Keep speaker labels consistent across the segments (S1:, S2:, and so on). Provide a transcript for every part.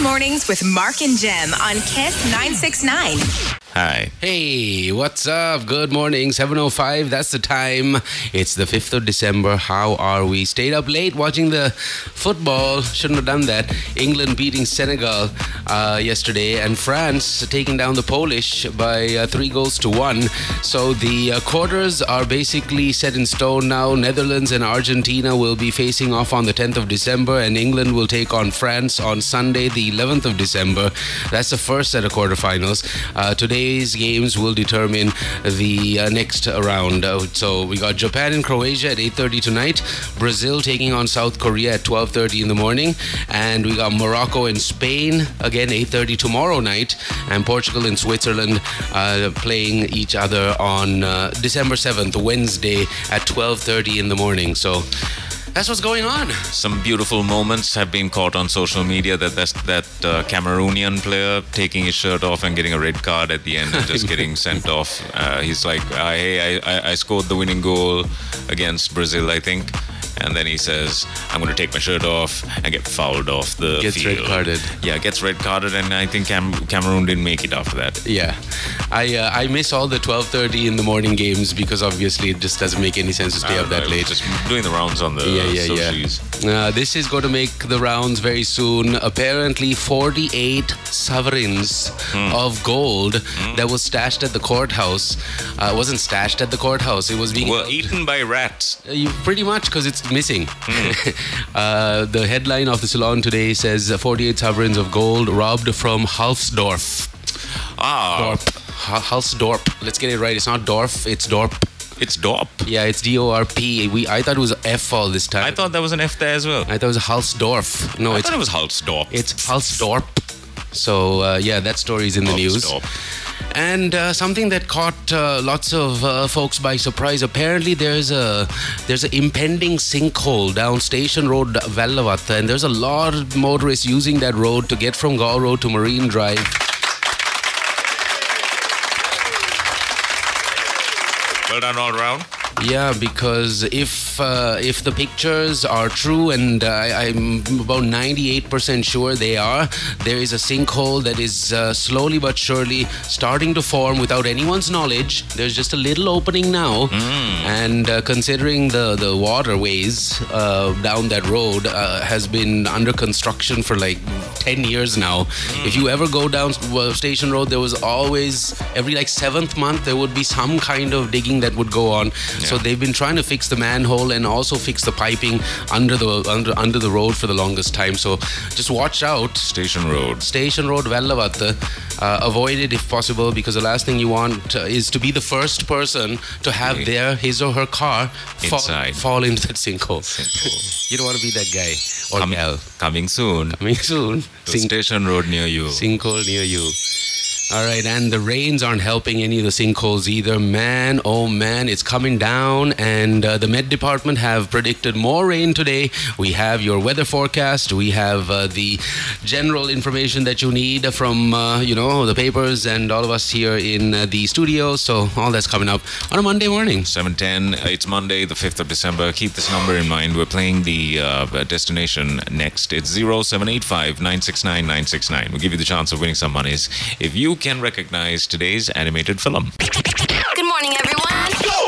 S1: Mornings with Mark and Jem on Kiss 969.
S2: Hi.
S3: Hey, what's up? Good morning, 7.05. That's the time. It's the 5th of December. How are we? Stayed up late watching the football. Shouldn't have done that. England beating Senegal uh, yesterday and France taking down the Polish by uh, three goals to one. So the uh, quarters are basically set in stone now. Netherlands and Argentina will be facing off on the 10th of December and England will take on France on Sunday, the 11th of December. That's the first set of quarterfinals. Uh, today's games will determine the uh, next round. Uh, so we got Japan and Croatia at 8:30 tonight. Brazil taking on South Korea at 12:30 in the morning, and we got Morocco and Spain again 8:30 tomorrow night, and Portugal and Switzerland uh, playing each other on uh, December 7th, Wednesday at 12:30 in the morning. So. That's what's going on.
S2: Some beautiful moments have been caught on social media. That that's, that uh, Cameroonian player taking his shirt off and getting a red card at the end and just getting sent off. Uh, he's like, "Hey, I, I, I scored the winning goal against Brazil, I think." And then he says, "I'm going to take my shirt off and get fouled off the
S3: Gets
S2: field."
S3: red carded.
S2: Yeah, gets red carded, and I think Cam- Cameroon didn't make it after that.
S3: Yeah, I uh, I miss all the 12:30 in the morning games because obviously it just doesn't make any sense to stay up that
S2: know,
S3: late.
S2: Just doing the rounds on the
S3: yeah, yeah,
S2: socials.
S3: yeah. Uh, this is going to make the rounds very soon. Apparently, 48 sovereigns of gold that was stashed at the courthouse. Uh, wasn't stashed at the courthouse. It was being
S2: Were eaten by rats.
S3: Uh, you, pretty much because it's missing. uh, the headline of the Salon today says uh, 48 sovereigns of gold robbed from Halsdorf.
S2: Ah,
S3: Dorp. Ha- Hulftsdorp. Let's get it right. It's not Dorf. It's Dorp.
S2: it's DOP.
S3: Yeah, it's D O R P. We I thought it was F all this time.
S2: I thought there was an F there as well.
S3: I thought it was Halsdorf. No,
S2: I
S3: it's
S2: thought it was Hulftsdorp.
S3: it's Hulftsdorp. So uh, yeah, that story is in the news. And uh, something that caught uh, lots of uh, folks by surprise. Apparently, there's a there's an impending sinkhole down Station Road, Vallavatta, and there's a lot of motorists using that road to get from Galle Road to Marine Drive.
S2: Well done all round.
S3: Yeah, because if uh, if the pictures are true, and I, I'm about 98% sure they are, there is a sinkhole that is uh, slowly but surely starting to form without anyone's knowledge. There's just a little opening now, and uh, considering the the waterways uh, down that road uh, has been under construction for like 10 years now. If you ever go down Station Road, there was always every like seventh month there would be some kind of digging that would go on. So they've been trying to fix the manhole and also fix the piping under the under under the road for the longest time. So just watch out.
S2: Station Road.
S3: Station Road, Vellavatta. Uh, avoid it if possible because the last thing you want uh, is to be the first person to have their his or her car fall,
S2: Inside.
S3: fall into that sinkhole. you don't want to be that guy or
S2: Com-
S3: gal.
S2: coming soon.
S3: Coming soon. Sink-
S2: Station Road near you.
S3: sinkhole near you. All right, and the rains aren't helping any of the sinkholes either. Man, oh man, it's coming down, and uh, the Met Department have predicted more rain today. We have your weather forecast. We have uh, the general information that you need from uh, you know the papers and all of us here in uh, the studio. So all that's coming up on a Monday morning.
S2: 710. It's Monday, the 5th of December. Keep this number in mind. We're playing the uh, destination next. It's 0785 969 969. We'll give you the chance of winning some monies if you can recognize today's animated film.
S1: Good morning, everyone.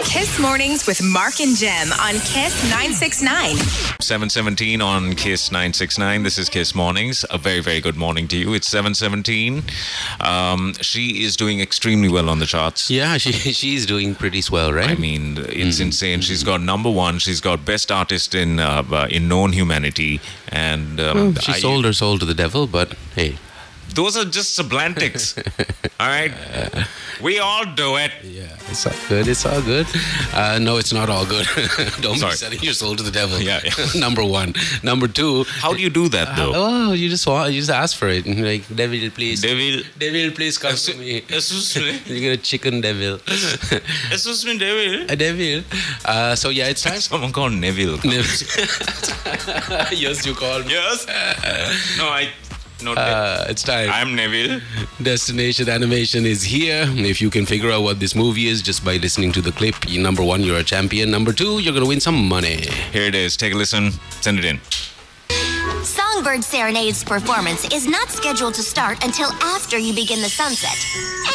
S1: Kiss Mornings with Mark and Jem on Kiss 969.
S2: 717 on Kiss 969. This is Kiss Mornings. A very, very good morning to you. It's 717. Um, she is doing extremely well on the charts.
S3: Yeah, she she's doing pretty swell, right?
S2: I mean, it's insane. She's got number one. She's got best artist in uh, uh, in known humanity, and um,
S3: she
S2: I-
S3: sold her soul to the devil, but hey.
S2: Those are just sublantics. all right, we all do it.
S3: Yeah, it's all good. It's all good. Uh, no, it's not all good. Don't
S2: Sorry.
S3: be selling your soul to the devil.
S2: Yeah, yeah.
S3: Number one. Number two.
S2: How do you do that though?
S3: Oh, you just want, you just ask for it. Like devil, please.
S2: Devil,
S3: Devil, please come to me.
S2: excuse me,
S3: You get a chicken devil.
S2: excuse me, devil.
S3: a devil. Uh, so yeah, it's time.
S2: Someone called Neville.
S3: yes, you call me.
S2: Yes. No, I. No,
S3: Uh, it's time.
S2: I'm Neville.
S3: Destination Animation is here. If you can figure out what this movie is just by listening to the clip, number one, you're a champion. Number two, you're gonna win some money.
S2: Here it is. Take a listen. Send it in.
S4: Songbird Serenade's performance is not scheduled to start until after you begin the sunset.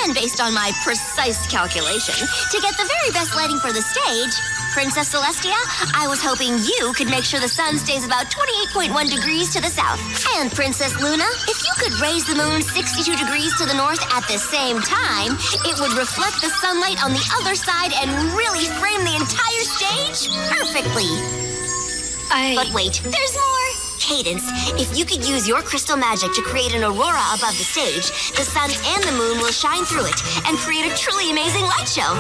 S4: And based on my precise calculation, to get the very best lighting for the stage, Princess Celestia, I was hoping you could make sure the sun stays about 28.1 degrees to the south. And Princess Luna, if you could raise the moon 62 degrees to the north at the same time, it would reflect the sunlight on the other side and really frame the entire stage perfectly.
S1: I.
S4: But wait, there's more. Cadance, if you could use your crystal magic to create an aurora above the stage, the sun and the moon will shine through it and create a truly amazing light show.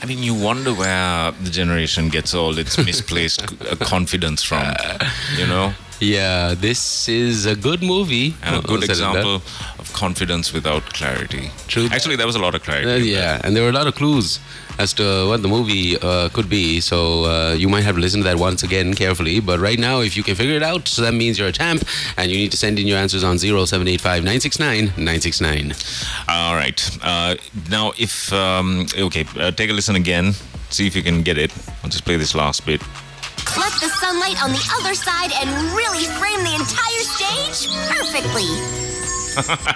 S2: I mean, you wonder where the generation gets all its misplaced uh, confidence from. You know,
S3: Yeah, this is a good movie.
S2: and a good example of confidence without clarity.
S3: True.
S2: Actually, there was a lot of clarity.
S3: Uh, yeah, and there were a lot of clues as to what the movie uh, could be. So uh, you might have to listen to that once again carefully. But right now, if you can figure it out, so that means you're a champ, and you need to send in your answers on 0785 969 969.
S2: All right. Uh, now, if um, okay, uh, take a listen again. See if you can get it. I'll just play this last bit.
S4: Reflect the sunlight on the other side and really frame the entire stage perfectly.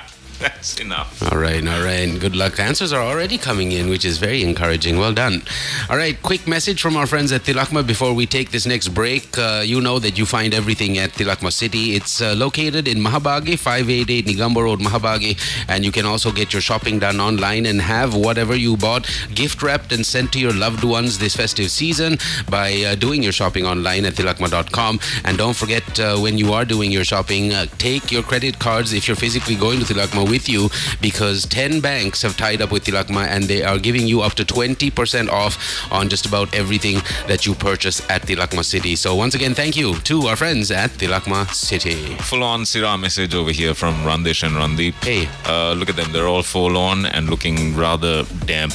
S2: That's enough.
S3: All right, all right. Good luck. Answers are already coming in, which is very encouraging. Well done. All right, quick message from our friends at Tilakma before we take this next break. Uh, you know that you find everything at Tilakma City. It's uh, located in Mahabagi, 588 Negombo Road, Mahabagi. And you can also get your shopping done online and have whatever you bought gift wrapped and sent to your loved ones this festive season by uh, doing your shopping online at tilakma.com. And don't forget, uh, when you are doing your shopping, uh, take your credit cards if you're physically going to Tilakma with you because 10 banks have tied up with Tilakma and they are giving you up to 20% off on just about everything that you purchase at Tilakma City. So, once again, thank you to our friends at Tilakma City.
S2: Full on Sira message over here from Randish and Randeep.
S3: Hey.
S2: Uh, look at them. They're all full on and looking rather damp.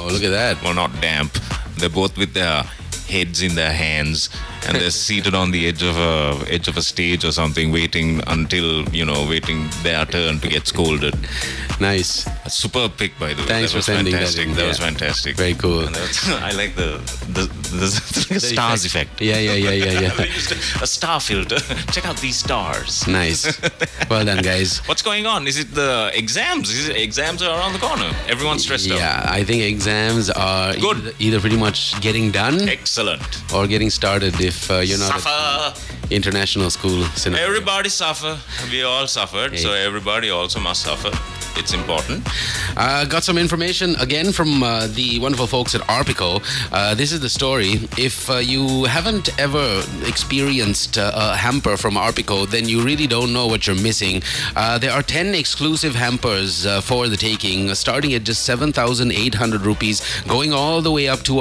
S3: Oh, look at that.
S2: Well, not damp. They're both with their heads in their hands and they're seated on the edge of a edge of a stage or something, waiting until you know, waiting their turn to get scolded.
S3: Nice.
S2: A superb pick, by the way.
S3: Thanks
S2: that
S3: for
S2: was
S3: sending that in,
S2: That
S3: yeah.
S2: was fantastic.
S3: Very cool.
S2: I like the the, the, the stars effect.
S3: Yeah, yeah, yeah, yeah, yeah.
S2: A, star filter. Check out these stars.
S3: Nice. Well done, guys.
S2: What's going on? Is it the exams? Is it exams are around the corner? Everyone's stressed out.
S3: Yeah, I think exams are
S2: Good.
S3: Either, either pretty much getting done
S2: Excellent.
S3: Or getting started if uh, you're not at international school. scenario.
S2: Everybody suffer. We all suffered, so everybody also must suffer. It's important.
S3: Uh, got some information again from uh, the wonderful folks at Arpico. Uh, this is the story. If uh, you haven't ever experienced uh, a hamper from Arpico, then you really don't know what you're missing. Uh, there are 10 exclusive hampers uh, for the taking, starting at just 7,800 rupees, going all the way up to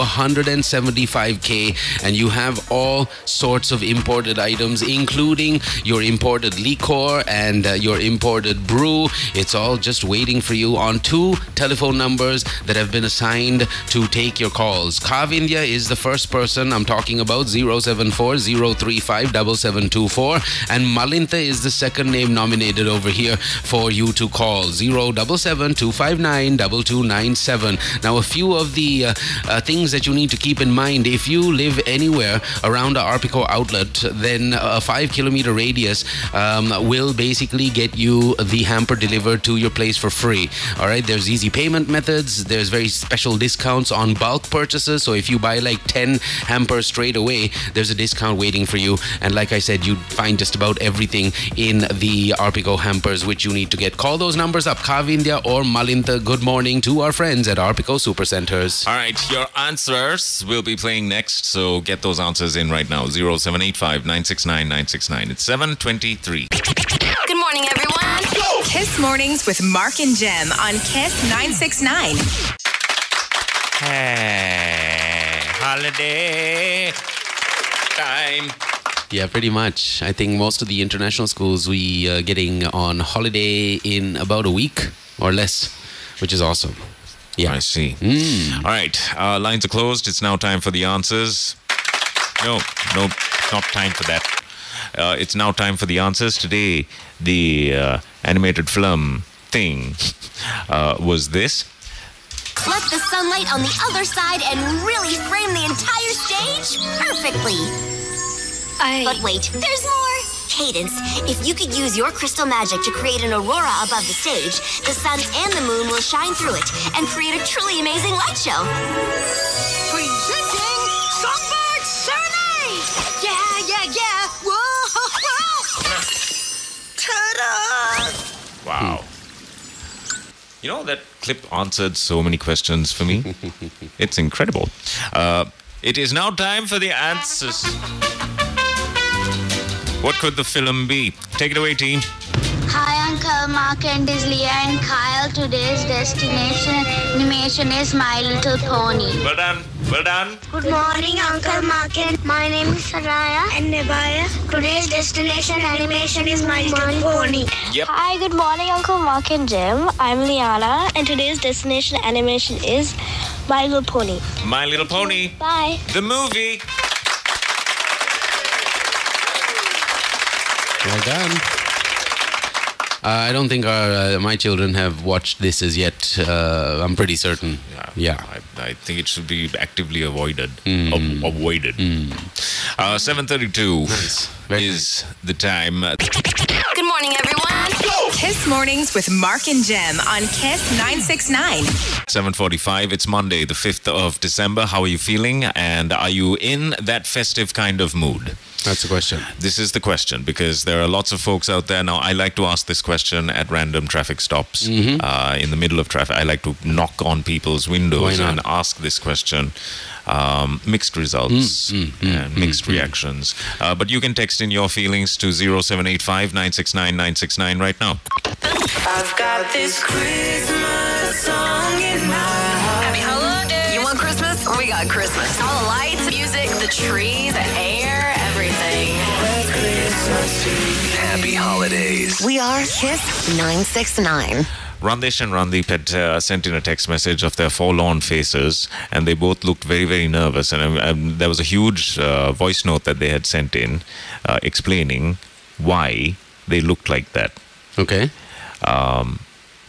S3: 175k. And you have all sorts of imported items, including your imported liquor and uh, your imported brew. It's all just waiting for you on two telephone numbers that have been assigned to take your calls. Kav India is the first person I'm talking about 074 035 7724 and Malinta is the second name nominated over here for you to call 077 259 2297. Now, a few of the uh, uh, things that you need to keep in mind if you live anywhere around the Arpico outlet, then a five kilometer radius um, will basically get you the hamper delivered to your place for free. All right, there's easy payment methods, there's very special discounts on bulk purchases. So if you buy like 10 hampers straight away, there's a discount waiting for you. And like I said, you find just about everything in the Arpico hampers which you need to get. Call those numbers up, Kavindia or Malinta. Good morning to our friends at Arpico Supercenters.
S2: All right, your answers will be playing next, so get those answers in right now. 0785 969 969. It's 723.
S1: Good morning, everyone. Kiss Mornings with Mark and Jem on Kiss 969.
S2: Hey, holiday time.
S3: Yeah, pretty much. I think most of the international schools we uh, getting on holiday in about a week or less, which is awesome. Yeah.
S2: I see. All right, uh, lines are closed. It's now time for the answers. No, no, not time for that. Uh, it's now time for the answers. Today, the uh, animated film thing uh, was this.
S4: Let the sunlight on the other side and really frame the entire stage perfectly.
S5: I.
S4: But wait, there's more. Cadance, if you could use your crystal magic to create an aurora above the stage, the sun and the moon will shine through it and create a truly amazing light show.
S5: Presenting Songbird Serenade! Yeah, yeah, yeah! Whoa, whoa! Ta-da!
S2: Wow. You know, that clip answered so many questions for me. it's incredible. Uh, it is now time for the answers. What could the film be? Take it away, team.
S6: Hi, Uncle Mark and this Leah and Kyle. Today's destination animation is My Little Pony.
S2: Well done. Well done.
S6: Good morning, Uncle Mark and my name is Saraya and Nebaya. Today's destination animation is My Little Pony.
S2: Yep.
S6: Hi, good morning, Uncle Mark and Jim. I'm Liana, and today's destination animation is My Little Pony.
S2: My Little Pony,
S6: Bye.
S2: the movie.
S3: Well done. Uh, I don't think our, uh, my children have watched this as yet. Uh, I'm pretty certain. Yeah.
S2: I, I think it should be actively avoided. Av- avoided. Uh, 7.32
S3: Very
S2: is the time.
S1: Good morning, everyone. Kiss Mornings with Mark and Jem on Kiss 969.
S2: 7.45. It's Monday, the 5th of December. How are you feeling? And are you in that festive kind of mood?
S3: That's the question.
S2: This is the question because there are lots of folks out there now. I like to ask this question at random traffic stops uh, in the middle of traffic. I like to knock on people's windows and ask this question. Um, mixed results and mixed reactions. Uh, but you can text in your feelings to 0785 969 969 right now.
S7: I've got this Christmas song in my heart.
S1: Happy holidays. You want Christmas? We got Christmas. All the lights, music, the trees, the air, everything.
S8: Happy holidays.
S4: We are Kiss 969.
S2: Randesh and Randeep had uh, sent in a text message of their forlorn faces, and they both looked very, very nervous. And um, um, there was a huge uh, voice note that they had sent in uh, explaining why they looked like that.
S3: Okay.
S2: Um,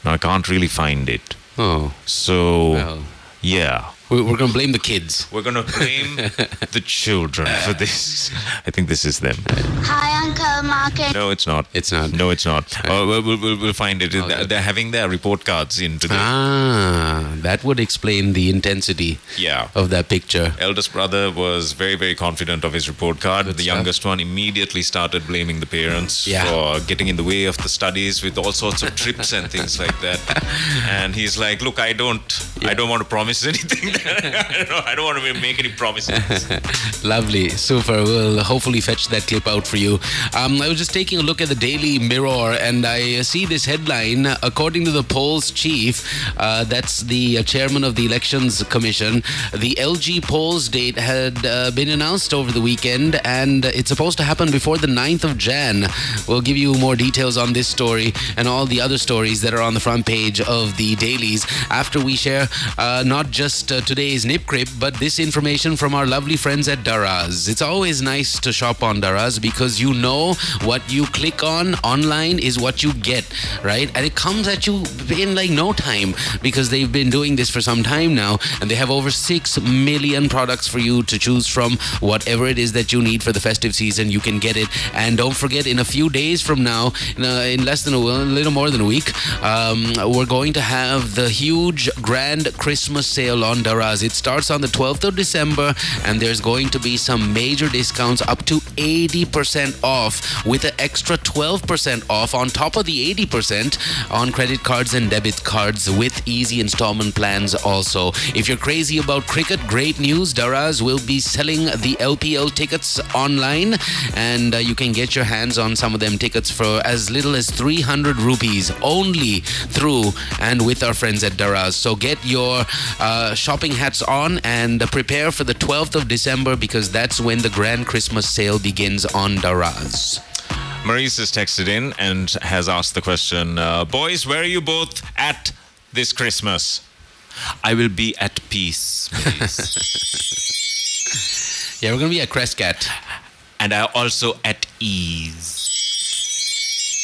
S2: now, I can't really find it.
S3: Oh,
S2: So,
S3: well.
S2: yeah.
S3: We- We're going to blame the kids.
S2: We're going to blame the children for this. I think this is them.
S6: Hi, Uncle Mark
S2: No, it's not.
S3: It's not.
S2: No, it's not. Uh, we'll, we'll, we'll- we'll find it.
S3: Okay.
S2: They're having their report cards in today.
S3: Ah, that would explain the intensity
S2: Yeah.
S3: of that picture.
S2: Eldest brother was very, very confident of his report card. the
S3: stuff.
S2: youngest one immediately started blaming the parents
S3: Yeah.
S2: for getting in the way of the studies with all sorts of trips and things like that. And he's like, "Look, I don't, I don't want to promise anything. I, don't, I don't want to make any promises."
S3: Lovely, super. We'll hopefully fetch that clip out for you. Um, I was just taking a look at the Daily Mirror, and I see this headline. According to the polls chief, uh, that's the uh, chairman of the Elections Commission, the LG polls date had uh, been announced over the weekend, and it's supposed to happen before the 9th of Jan. We'll give you more details on this story and all the other stories that are on the front page of the dailies after we share uh, not just uh, today's nip crib, but this information from our lovely friends at Daraz. It's always nice to shop on Daraz because you know what you click on online is what you get, right? And it comes at you in like no time because they've been doing this for some time now and they have over 6 million products for you to choose from. Whatever it is that you need for the festive season, you can get it. And don't forget, in a few days from now, in, uh, in less than a, a little more than a week, um, we're going to have the huge grand Christmas sale on Daraz. It starts on the 12th of December, and there's going to be some major discounts up to 80% off with an extra 12% off on top of the 80% on credit cards and debit cards with easy installment plans also. If you're crazy about cricket, great news. Daraz will be selling the LPL tickets online, and uh, you can get your hands on some of them tickets for as little as 300 rupees only through and with our friends at Daraz. So get your uh, shopping hats on and prepare for the 12th of December because that's when the grand Christmas sale begins on Daraz.
S2: Maurice has texted in and has asked the question, uh, "Boys, where are you both at this Christmas?" I will be at peace, Maurice.
S3: Yeah, we're going to be at Crestcat.
S2: and I also at ease.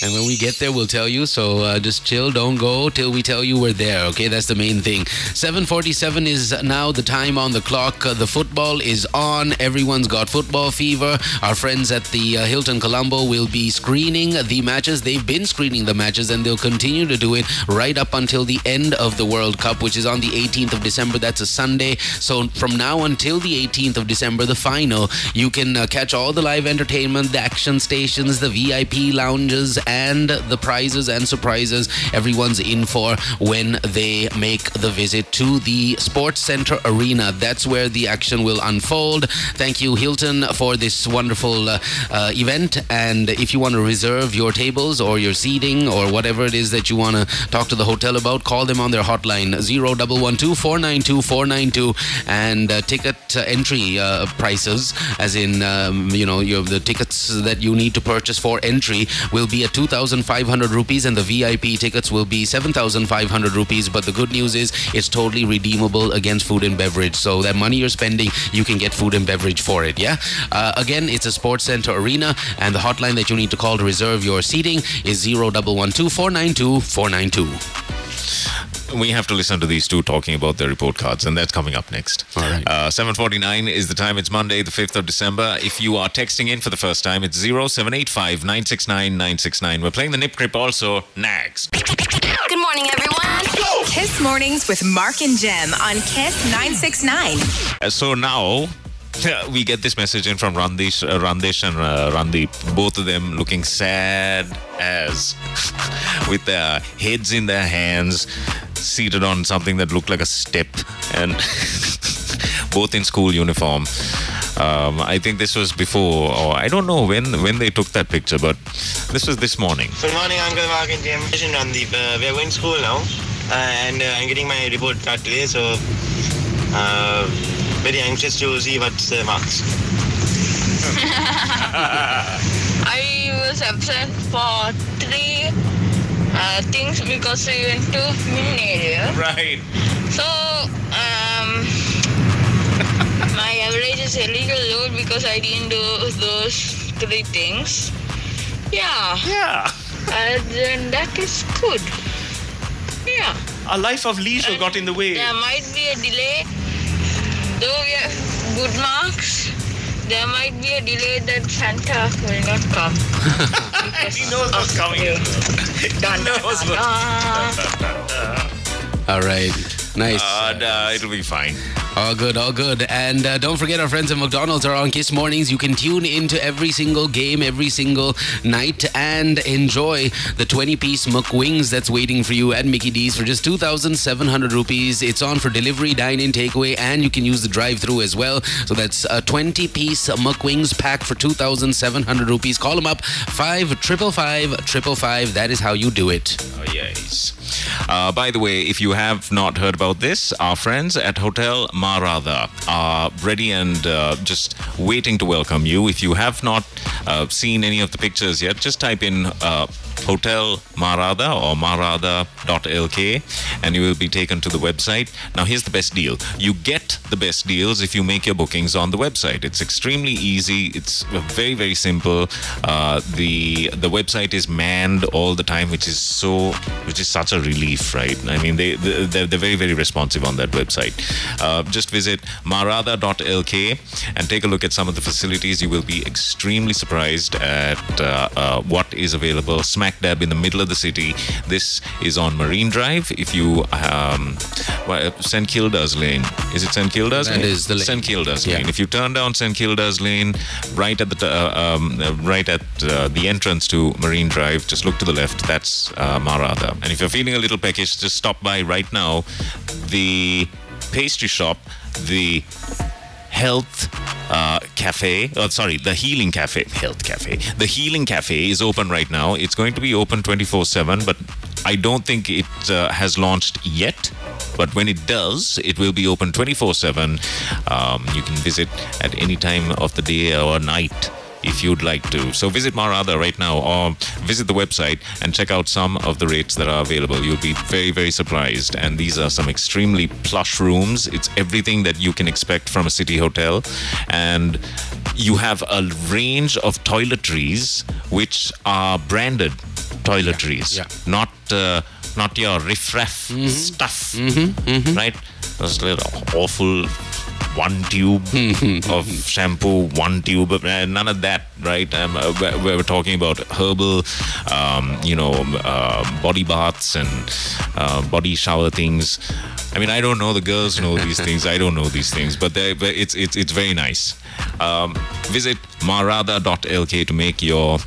S3: And when we get there, we'll tell you. So uh, just chill, don't go till we tell you we're there. Okay, that's the main thing. 7:47 is now the time on the clock. Uh, the football is on. Everyone's got football fever. Our friends at the uh, Hilton Colombo will be screening the matches. They've been screening the matches, and they'll continue to do it right up until the end of the World Cup, which is on the 18th of December. That's a Sunday. So from now until the 18th of December, the final, you can uh, catch all the live entertainment, the action stations, the VIP lounges, and the prizes and surprises everyone's in for when they make the visit to the Sports Center Arena. That's where the action will unfold. Thank you, Hilton, for this wonderful uh, uh, event. And if you want to reserve your tables or your seating or whatever it is that you want to talk to the hotel about, call them on their hotline 0112 492 492 and uh, ticket uh, entry uh, prices, as in um, you know the tickets that you need to purchase for entry will be at 2,500 rupees, and the VIP tickets will be 7,500 rupees. But the good news is it's totally redeemable against food and beverage. So that money you're spending, you can get food and beverage for it. Yeah. Uh, again, it's a sports center arena, and the hotline that you need to call to reserve your seating is 0112 492 492.
S2: We have to listen to these two talking about their report cards, and that's coming up next.
S3: All right.
S2: Uh, 7.49 is the time. It's Monday, the 5th of December. If you are texting in for the first time, it's 0785 969 969. We're playing the Nip Grip also, Nags.
S1: Good morning, everyone.
S8: Kiss Mornings with Mark and Jem on Kiss 969.
S2: Uh, so now we get this message in from Randish, uh, Randish and uh, Randeep, both of them looking sad as, with their heads in their hands, seated on something that looked like a step, and both in school uniform. Um, I think this was before, or I don't know when when they took that picture, but this was this morning.
S9: Good morning, Uncle Mark and Jim. Listen, Randeep, uh, we are going to school now, uh, and uh, I'm getting my report card today, so uh, very anxious to see what's the marks.
S10: I was absent for three uh, things because we went to Minneriya.
S2: Right.
S10: So, um, my average is a little low because I didn't do those three things. Yeah.
S2: Yeah.
S10: And then that is good. Yeah.
S2: A life of leisure got in the way.
S10: There might be a delay. Though we have good marks, there might be a delay that Santa will not come.
S2: he knows what's coming.
S10: Dun,
S2: knows what's-
S10: dun.
S3: All right. Nice.
S2: Uh, nah, it'll be fine.
S3: All good, all good. And uh, don't forget, our friends at McDonald's are on Kiss Mornings. You can tune into every single game, every single night, and enjoy the 20 piece McWings that's waiting for you at Mickey D's for just 2,700 rupees. It's on for delivery, dine in, takeaway, and you can use the drive through as well. So that's a 20 piece McWings pack for 2,700 rupees. Call them up 5 555 That is how you do it.
S2: Oh, yes. Uh, by the way, if you have not heard about this, our friends at Hotel Marada are ready and uh, just waiting to welcome you. If you have not uh, seen any of the pictures yet, just type in uh, Hotel Marada or marada.lk and you will be taken to the website. Now, here's the best deal you get the best deals if you make your bookings on the website. It's extremely easy, it's very, very simple. Uh, the, the website is manned all the time, which is so, which is such a relief, right? I mean, they, they, they're, they're very, very responsive on that website. Uh, just visit marada.lk and take a look at some of the facilities. You will be extremely surprised at uh, uh, what is available smack dab in the middle of the city. This is on Marine Drive. If you um, well, St Kilda's Lane, is it St Kilda's
S3: That
S2: Lane?
S3: is the lane.
S2: St Kilda's
S3: Yeah.
S2: Lane. If you turn down St Kilda's Lane, right at the t- uh, um, uh, right at uh, the entrance to Marine Drive, just look to the left. That's uh, Marada. And if you're feeling a little peckish, just stop by right now. The pastry shop, the health uh, cafe oh sorry the healing cafe health cafe. The healing cafe is open right now. It's going to be open 24 7 but i don't think it uh, has launched yet. But when it does it will be open 24 7 um, you can visit at any time of the day or night if you'd like to. So visit Marada right now or visit the website and check out some of the rates that are available. You'll be very, very surprised. And these are some extremely plush rooms. It's everything that you can expect from a city hotel. And you have a range of toiletries which are branded toiletries,
S3: Yeah.
S2: not uh, not your riff-raff
S3: Mm-hmm.
S2: stuff, right? Those little awful one tube of shampoo, one tube of uh, none of that, right? Um, uh, we- we were talking about herbal, um, you know, uh, body baths and uh, body shower things. I mean, I don't know. The girls know these things. I don't know these things, but, but it's it's it's very nice. Um, visit marada.lk to make your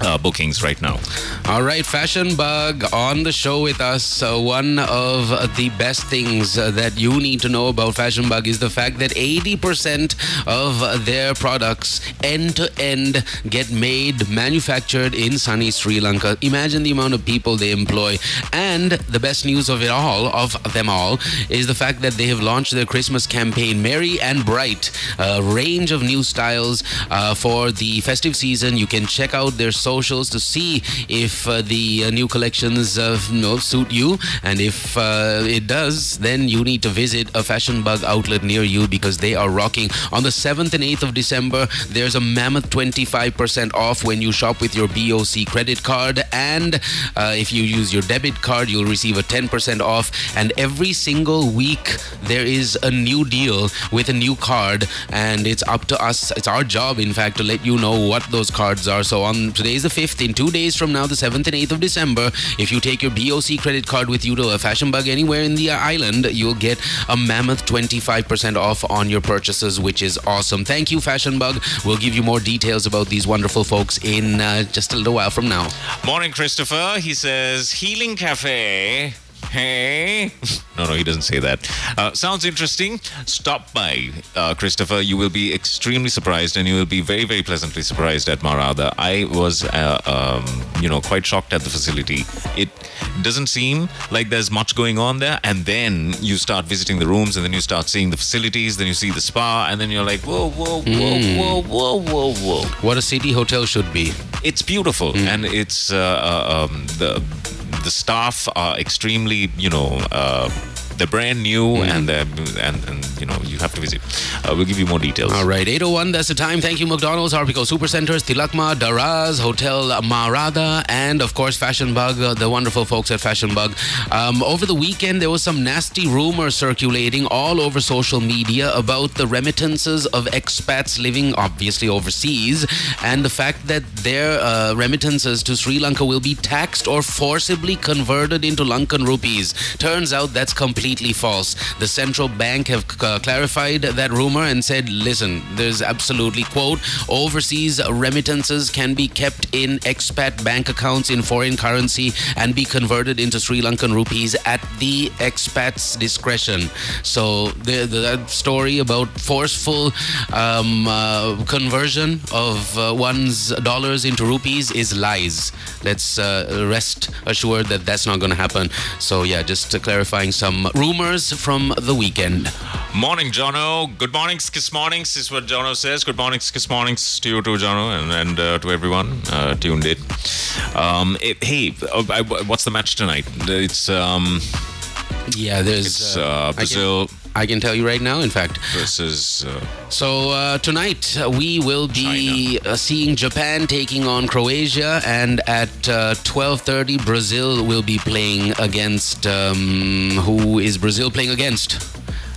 S2: uh, bookings right now.
S3: All right, Fashion Bug on the show with us. Uh, one of the best things that you need to know about Fashion Bug is the fact that 80% of their products end to end get made, manufactured in sunny Sri Lanka. Imagine the amount of people they employ. And the best news of it all, of them all, is the fact that they have launched their Christmas campaign, Merry and Bright, a range of new styles uh, for the festive season. You can check out their socials to see if uh, the uh, new collections uh, you know, suit you. And if uh, it does, then you need to visit a Fashion Bug outlet near you because they are rocking. On the 7th and 8th of December, there's a mammoth 25% off when you shop with your BOC credit card. And uh, if you use your debit card, you'll receive a 10% off. And every single week, there is a new deal with a new card. And it's up to us, it's our job, in fact, to let you know what those cards are. So on today's the 5th, in two days from now, the 7th and 8th of December, if you take your BOC credit card with you to a fashion bug anywhere in the island, you'll get a mammoth 25% off on your purchases, which is awesome. Thank you, Fashion Bug. We'll give you more details about these wonderful folks in uh, just a little while from now.
S2: Morning, Christopher. He says, Healing Cafe. Hey. No, no, he doesn't say that. Uh, sounds interesting. Stop by, uh, Christopher. You will be extremely surprised and you will be very, very pleasantly surprised at Marada. I was, uh, um, you know, quite shocked at the facility. It doesn't seem like there's much going on there. And then you start visiting the rooms and then you start seeing the facilities, then you see the spa, and then you're like, whoa, whoa, whoa, whoa, whoa, whoa, whoa.
S3: What a city hotel should be.
S2: It's beautiful, and it's uh, uh, um, the the staff are extremely, you know. Uh, they're brand new, and they're and, and you know you have to visit. Uh, we'll give you more details.
S3: All right, 801, that's the time. Thank you, McDonald's, Arpico Supercenters, Tilakma, Daraz, Hotel Marada, and of course, Fashion Bug, uh, the wonderful folks at Fashion Bug. Um, over the weekend, there was some nasty rumors circulating all over social media about the remittances of expats living, obviously, overseas, and the fact that their uh, remittances to Sri Lanka will be taxed or forcibly converted into Lankan rupees. Turns out that's completely false. The central bank have uh, clarified that rumor and said, listen, there's absolutely, quote, overseas remittances can be kept in expat bank accounts in foreign currency and be converted into Sri Lankan rupees at the expat's discretion. So the, the story about forceful um, uh, conversion of uh, one's dollars into rupees is lies. Let's uh, rest assured that that's not going to happen. So yeah, just clarifying some rumors from the weekend.
S2: Morning, Jono. Good morning, Kiss Mornings is what Jono says. Good morning, Kiss Mornings to you too, Jono, and, and uh, to everyone uh, tuned in. Um, it, hey, uh, what's the match tonight? It's um,
S3: Yeah, there's
S2: it's
S3: uh,
S2: uh, Brazil
S3: I can tell you right now, in fact.
S2: versus. Uh,
S3: So uh, tonight uh, we will be uh, seeing Japan taking on Croatia, and at uh, 12:30 Brazil will be playing against um, who is Brazil playing against?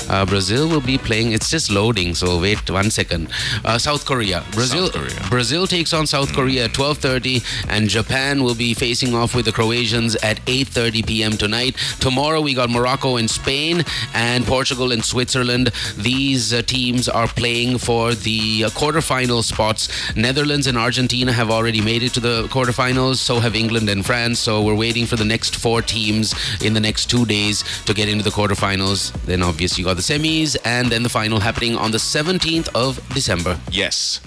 S3: Uh, Brazil will be playing. It's just loading, so wait one second. Uh, South Korea. Brazil.
S2: South Korea.
S3: Brazil takes on South Korea at 12:30, and Japan will be facing off with the Croatians at 8:30 p.m. tonight. Tomorrow we got Morocco and Spain, and Portugal and Switzerland. These uh, teams are playing for the uh, quarterfinal spots. Netherlands and Argentina have already made it to the quarterfinals. So have England and France. So we're waiting for the next four teams in the next two days to get into the quarterfinals. Then obviously you got the semis, and then the final happening on the 17th of December.
S2: Yes.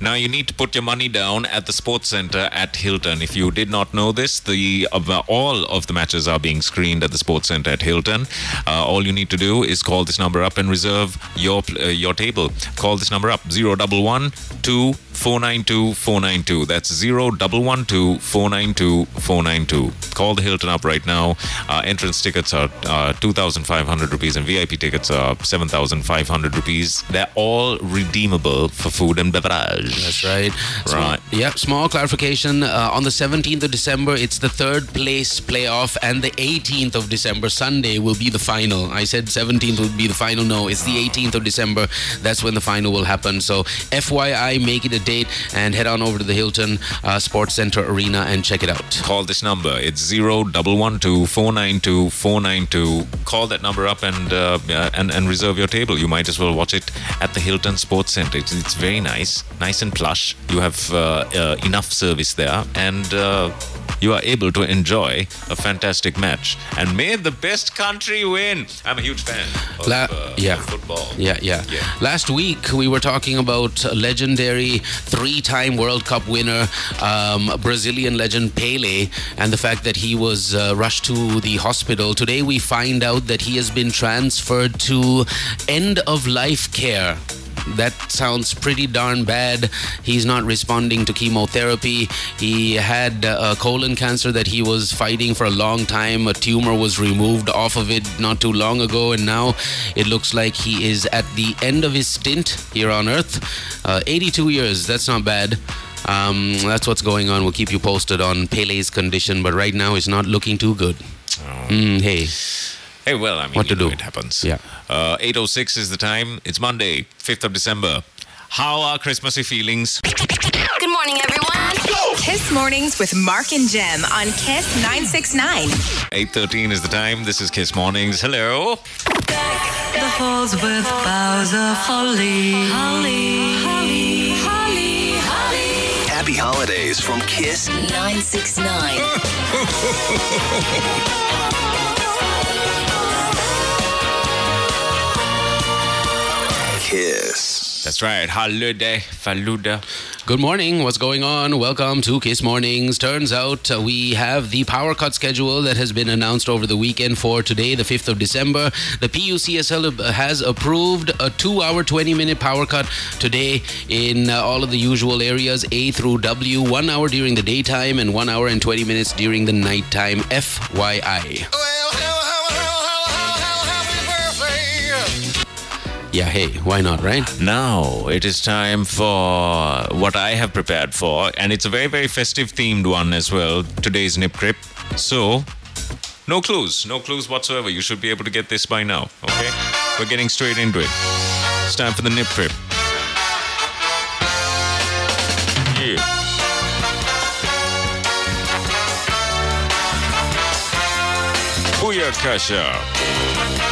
S2: Now you need to put your money down at the Sports Center at Hilton. If you did not know this, the uh, all of the matches are being screened at the Sports Center at Hilton. Uh, all you need to do is call this number up and reserve your uh, your table. Call this number up zero double one two four nine two four nine two. That's zero double one two four nine two four nine two. Call the Hilton up right now. Entrance tickets are two thousand five hundred rupees and VIP tickets are seven thousand five hundred rupees. They're all redeemable for food and beverage.
S3: That's right.
S2: Right.
S3: Yep. Small clarification. Uh, on the 17th of December, it's the third place playoff, and the 18th of December, Sunday, will be the final. I said 17th would be the final. No, it's the 18th of December. That's when the final will happen. So, FYI, make it a date and head on over to the Hilton uh, Sports Center Arena and check it out.
S2: Call this number. It's zero double one two four nine two four nine two. Call that number up and uh, and and reserve your table. You might as well watch it at the Hilton Sports Center. It's, it's very nice, nice and plush. You have uh, uh, enough service there, and uh, you are able to enjoy a fantastic match. And may the best country win. I'm a huge fan of,
S3: La-
S2: uh,
S3: yeah.
S2: football.
S3: Yeah, yeah, Last week we were talking about legendary three-time World Cup winner, um, Brazilian legend Pele, and the fact that he was uh, rushed to the hospital. Today we find out that he has been transferred to end-of-life care. That sounds pretty darn bad. He's not responding to chemotherapy. He had uh, colon cancer that he was fighting for a long time. A tumor was removed off of it not too long ago, and now it looks like he is at the end of his stint here on Earth. Uh, 82 years, that's not bad. Um, that's what's going on. We'll keep you posted on Pele's condition, but right now it's not looking too good. Mm, hey.
S2: Hey, well, I mean,
S3: What to do?
S2: It happens.
S3: Yeah.
S2: Uh, 8.06 is the time. It's Monday, 5th of December. How are Christmassy feelings?
S1: Good morning, everyone.
S8: Kiss Mornings with Mark and Jem on Kiss 969.
S2: 8.13 is the time. This is Kiss Mornings. Hello.
S7: The halls with boughs of holly. Holly. Holly. Holly. Holly.
S11: Happy holidays from Kiss
S1: 969.
S11: Kiss.
S2: That's right. Holiday. Faluda.
S3: Good morning. What's going on? Welcome to Kiss Mornings. Turns out uh, we have the power cut schedule that has been announced over the weekend for today, the 5th of December. The PUCSL has approved a two hour, 20 minute power cut today in uh, all of the usual areas A through W, one hour during the daytime and one hour and 20 minutes during the nighttime. FYI. Yeah, hey, why not, right?
S2: Now it is time for what I have prepared for, and it's a very, very festive themed one as well. Today's Nip Crip. So, no clues, no clues whatsoever. You should be able to get this by now, okay? We're getting straight into it. It's time for the Nip Crip. Yeah. Booyakasha.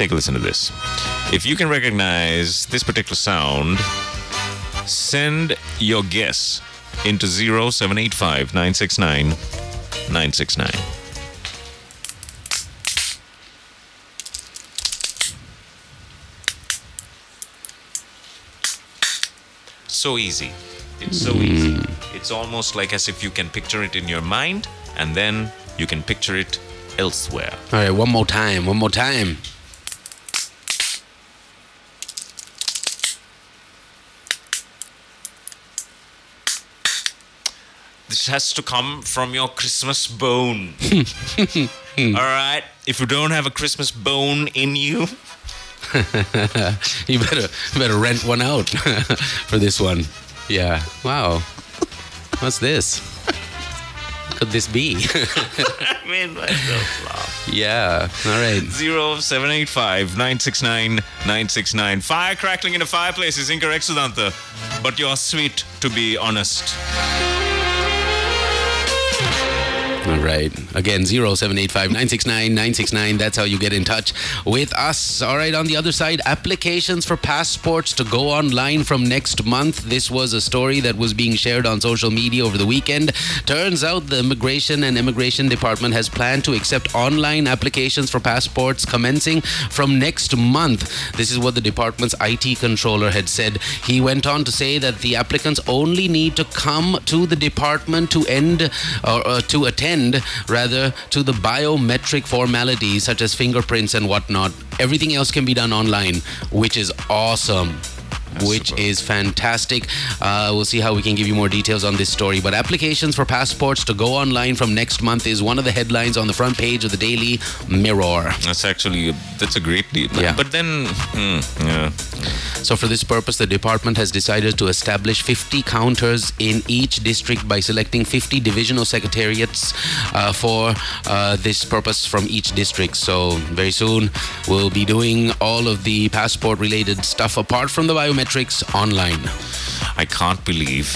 S2: Take a listen to this. If you can recognize this particular sound, send your guess into 0785 969 969. So easy. It's so hmm. easy. It's almost like as if you can picture it in your mind and then you can picture it elsewhere.
S3: All right, one more time, one more time.
S2: This has to come from your Christmas bone. All right? If you don't have a Christmas bone in you,
S3: you better better rent one out for this one. Yeah. Wow. What's this? Could this be?
S2: I made myself laugh.
S3: yeah. All right.
S2: 0785 969 969. Fire crackling in a fireplace is incorrect, Sudanta. But you're sweet, to be honest.
S3: All right. Again, 0785 969 969. That's how you get in touch with us. All right. On the other side, applications for passports to go online from next month. This was a story that was being shared on social media over the weekend. Turns out the Immigration and Emigration Department has planned to accept online applications for passports commencing from next month. This is what the department's IT controller had said. He went on to say that the applicants only need to come to the department to end or uh, to attend rather to the biometric formalities such as fingerprints and whatnot. Everything else can be done online, which is awesome. Which is fantastic. Uh, we'll see how we can give you more details on this story. But applications for passports to go online from next month is one of the headlines on the front page of the Daily Mirror.
S2: That's actually that's a great deal.
S3: Yeah.
S2: But then, hmm, yeah.
S3: So, for this purpose, the department has decided to establish 50 counters in each district by selecting 50 divisional secretariats uh, for uh, this purpose from each district. So, very soon, we'll be doing all of the passport related stuff apart from the biometrics online.
S2: I can't believe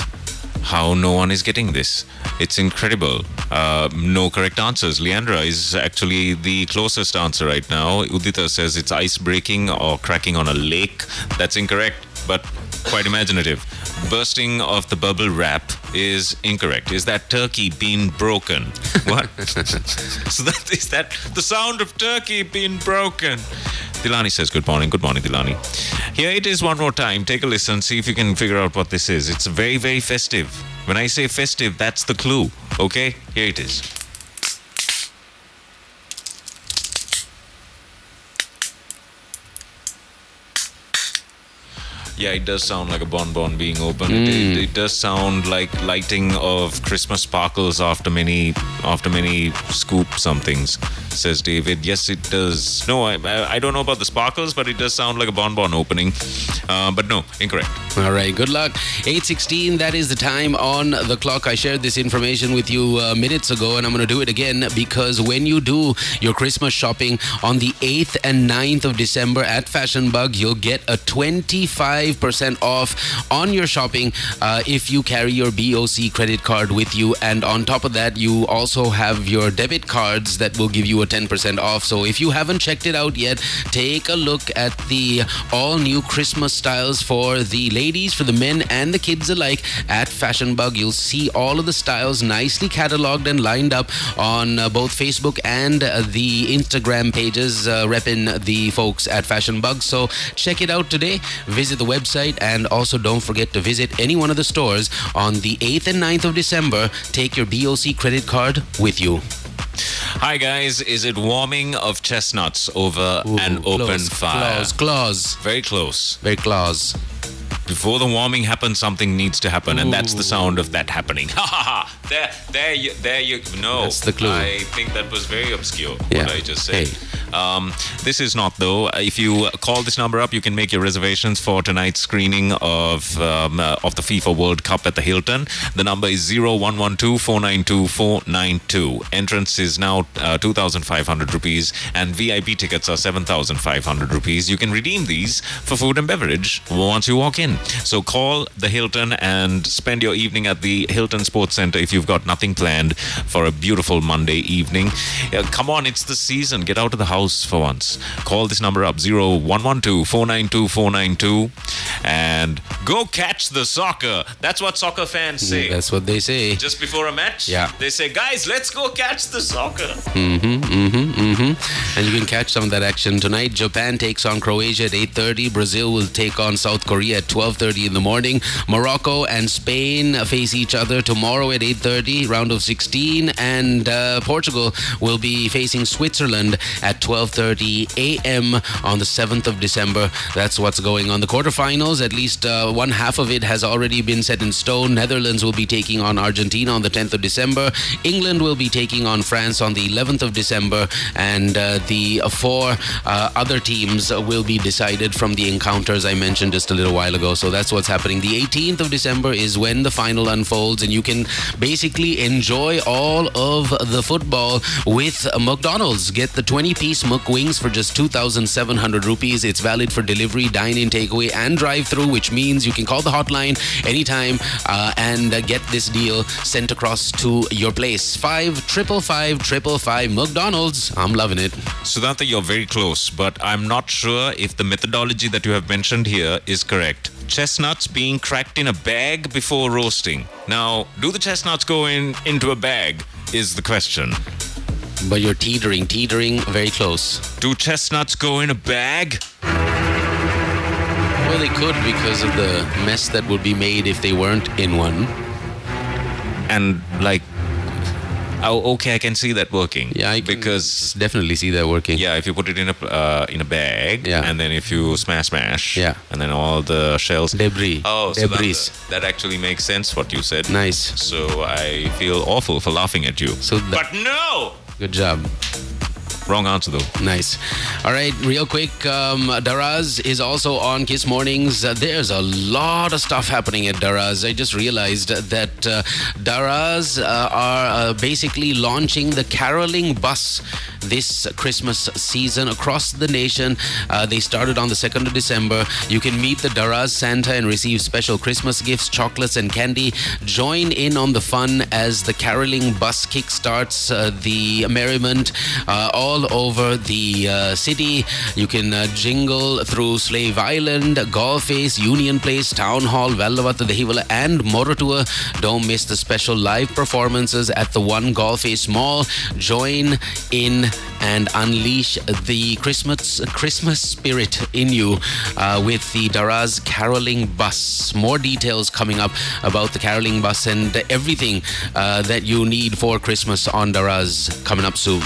S2: how no one is getting this. It's incredible. Uh, no correct answers. Leandra is actually the closest answer right now. Udita says it's ice breaking or cracking on a lake. That's incorrect, but quite imaginative. Bursting of the bubble wrap is incorrect. Is that turkey being broken? What? so that is that the sound of turkey being broken. Dilani says, Good morning. Good morning, Dilani. Here it is one more time. Take a listen, see if you can figure out what this is. It's very, very festive. When I say festive, that's the clue. Okay? Here it is. Yeah, it does sound like a bonbon being opened. It,
S3: Mm.
S2: it does sound like lighting of Christmas sparkles after many after many scoop somethings. Says David. Yes, it does. No, I I I don't know about the sparkles, but it does sound like a bonbon opening. Uh, but no, incorrect.
S3: All right, good luck. 8:16. That is the time on the clock. I shared this information with you uh, minutes ago, and I'm going to do it again because when you do your Christmas shopping on the 8th and 9th of December at Fashion Bug, you'll get a 25% off on your shopping uh, if you carry your BOC credit card with you, and on top of that, you also have your debit cards that will give you a 10% off. So if you haven't checked it out yet, take a look at the all new Christmas styles for the ladies, for the men, and the kids alike at Fashion Bug. You'll see all of the styles nicely cataloged and lined up on uh, both Facebook and uh, the Instagram pages, uh, repping the folks at Fashion Bug. So check it out today. Visit the website and also don't forget to visit any one of the stores on the 8th and 9th of December. Take your BOC credit card with you.
S2: Hi guys, is it warming of chestnuts over an open
S3: close,
S2: fire?
S3: close, close.
S2: Very close.
S3: Very close.
S2: Before the warming happens, something needs to happen, and that's the sound of that happening. Ha ha ha! There, there, you, there you. No,
S3: That's the clue.
S2: I think that was very obscure.
S3: Yeah.
S2: What I just said. Um, this is not though. If you call this number up, you can make your reservations for tonight's screening of um, uh, of the FIFA World Cup at the Hilton. The number is zero one one two four nine two four nine two. Entrance is now uh, two thousand five hundred rupees, and VIP tickets are seven thousand five hundred rupees. You can redeem these for food and beverage once you walk in. So call the Hilton and spend your evening at the Hilton Sports Center if you've got nothing planned for a beautiful Monday evening. Uh, come on, it's the season. Get out of the house for once. Call this number up 0112 492 492 and go catch the soccer. That's what soccer fans say.
S3: That's what they say.
S2: Just before a match,
S3: Yeah.
S2: they say, guys, let's go catch the soccer.
S3: Mm-hmm, mm-hmm, mm-hmm. And you can catch some of that action tonight. Japan takes on Croatia at 8.30. Brazil will take on South Korea at 12.30 in the morning. Morocco and Spain face each other tomorrow at 8.30, round of 16. And uh, Portugal will be facing Switzerland at 12.30 a.m. on the 7th of December. That's what's going on. The quarterfinals, at least uh, one half of it has already been set in stone. Netherlands will be taking on Argentina on the 10th of December. England will be taking on France on the 11th of December. And uh, the four uh, other teams will be decided from the encounters I mentioned just a little while ago. So that's what's happening. The 18th of December is when the final unfolds, and you can basically enjoy all of the football with McDonald's. Get the 20 piece McWings for just 2,700 rupees. It's valid for delivery, dine in, takeaway, and drive through, which means you can call the hotline anytime uh, and uh, get this deal sent across to your place. Five triple five triple five McDonald's. I'm loving it.
S2: Sudhanta, you're very close, but I'm not sure if the methodology that you have mentioned here is correct. Chestnuts being cracked in a bag before roasting. Now, do the chestnuts go in into a bag? Is the question.
S3: But you're teetering, teetering very close.
S2: Do chestnuts go in a bag?
S3: Well, they could because of the mess that would be made if they weren't in one.
S2: And like, Oh, okay, I can see that working.
S3: Yeah, I can
S2: because
S3: definitely see that working.
S2: yeah, if you put it in a uh, in a bag,
S3: Yeah.
S2: and then if you smash smash,
S3: Yeah.
S2: and then all the shells,
S3: Debris.
S2: Oh, so
S3: Debris.
S2: that, that actually makes sense what you said.
S3: Nice.
S2: So I feel awful for laughing at you.
S3: So that,
S2: But no,
S3: good job.
S2: Wrong answer though.
S3: Nice. All right, real quick. Um, Daraz is also on Kiss Mornings. Uh, there's a lot of stuff happening at Daraz. I just realized that uh, Daraz uh, are uh, basically launching the caroling bus this Christmas season across the nation. Uh, they started on the 2nd of December. You can meet the Daraz Santa and receive special Christmas gifts, chocolates, and candy. Join in on the fun as the caroling bus kickstarts uh, the merriment uh, all over the uh, city. You can uh, jingle through Slave Island, Galle Face, Union Place, Town Hall, Wellawatte, Dehiwala, and Moratuwa. Don't miss the special live performances at the One Galle Face Mall. Join in and unleash the Christmas Christmas spirit in you uh, with the Daraz caroling bus. More details coming up about the caroling bus and everything uh, that you need for Christmas on Daraz coming up soon.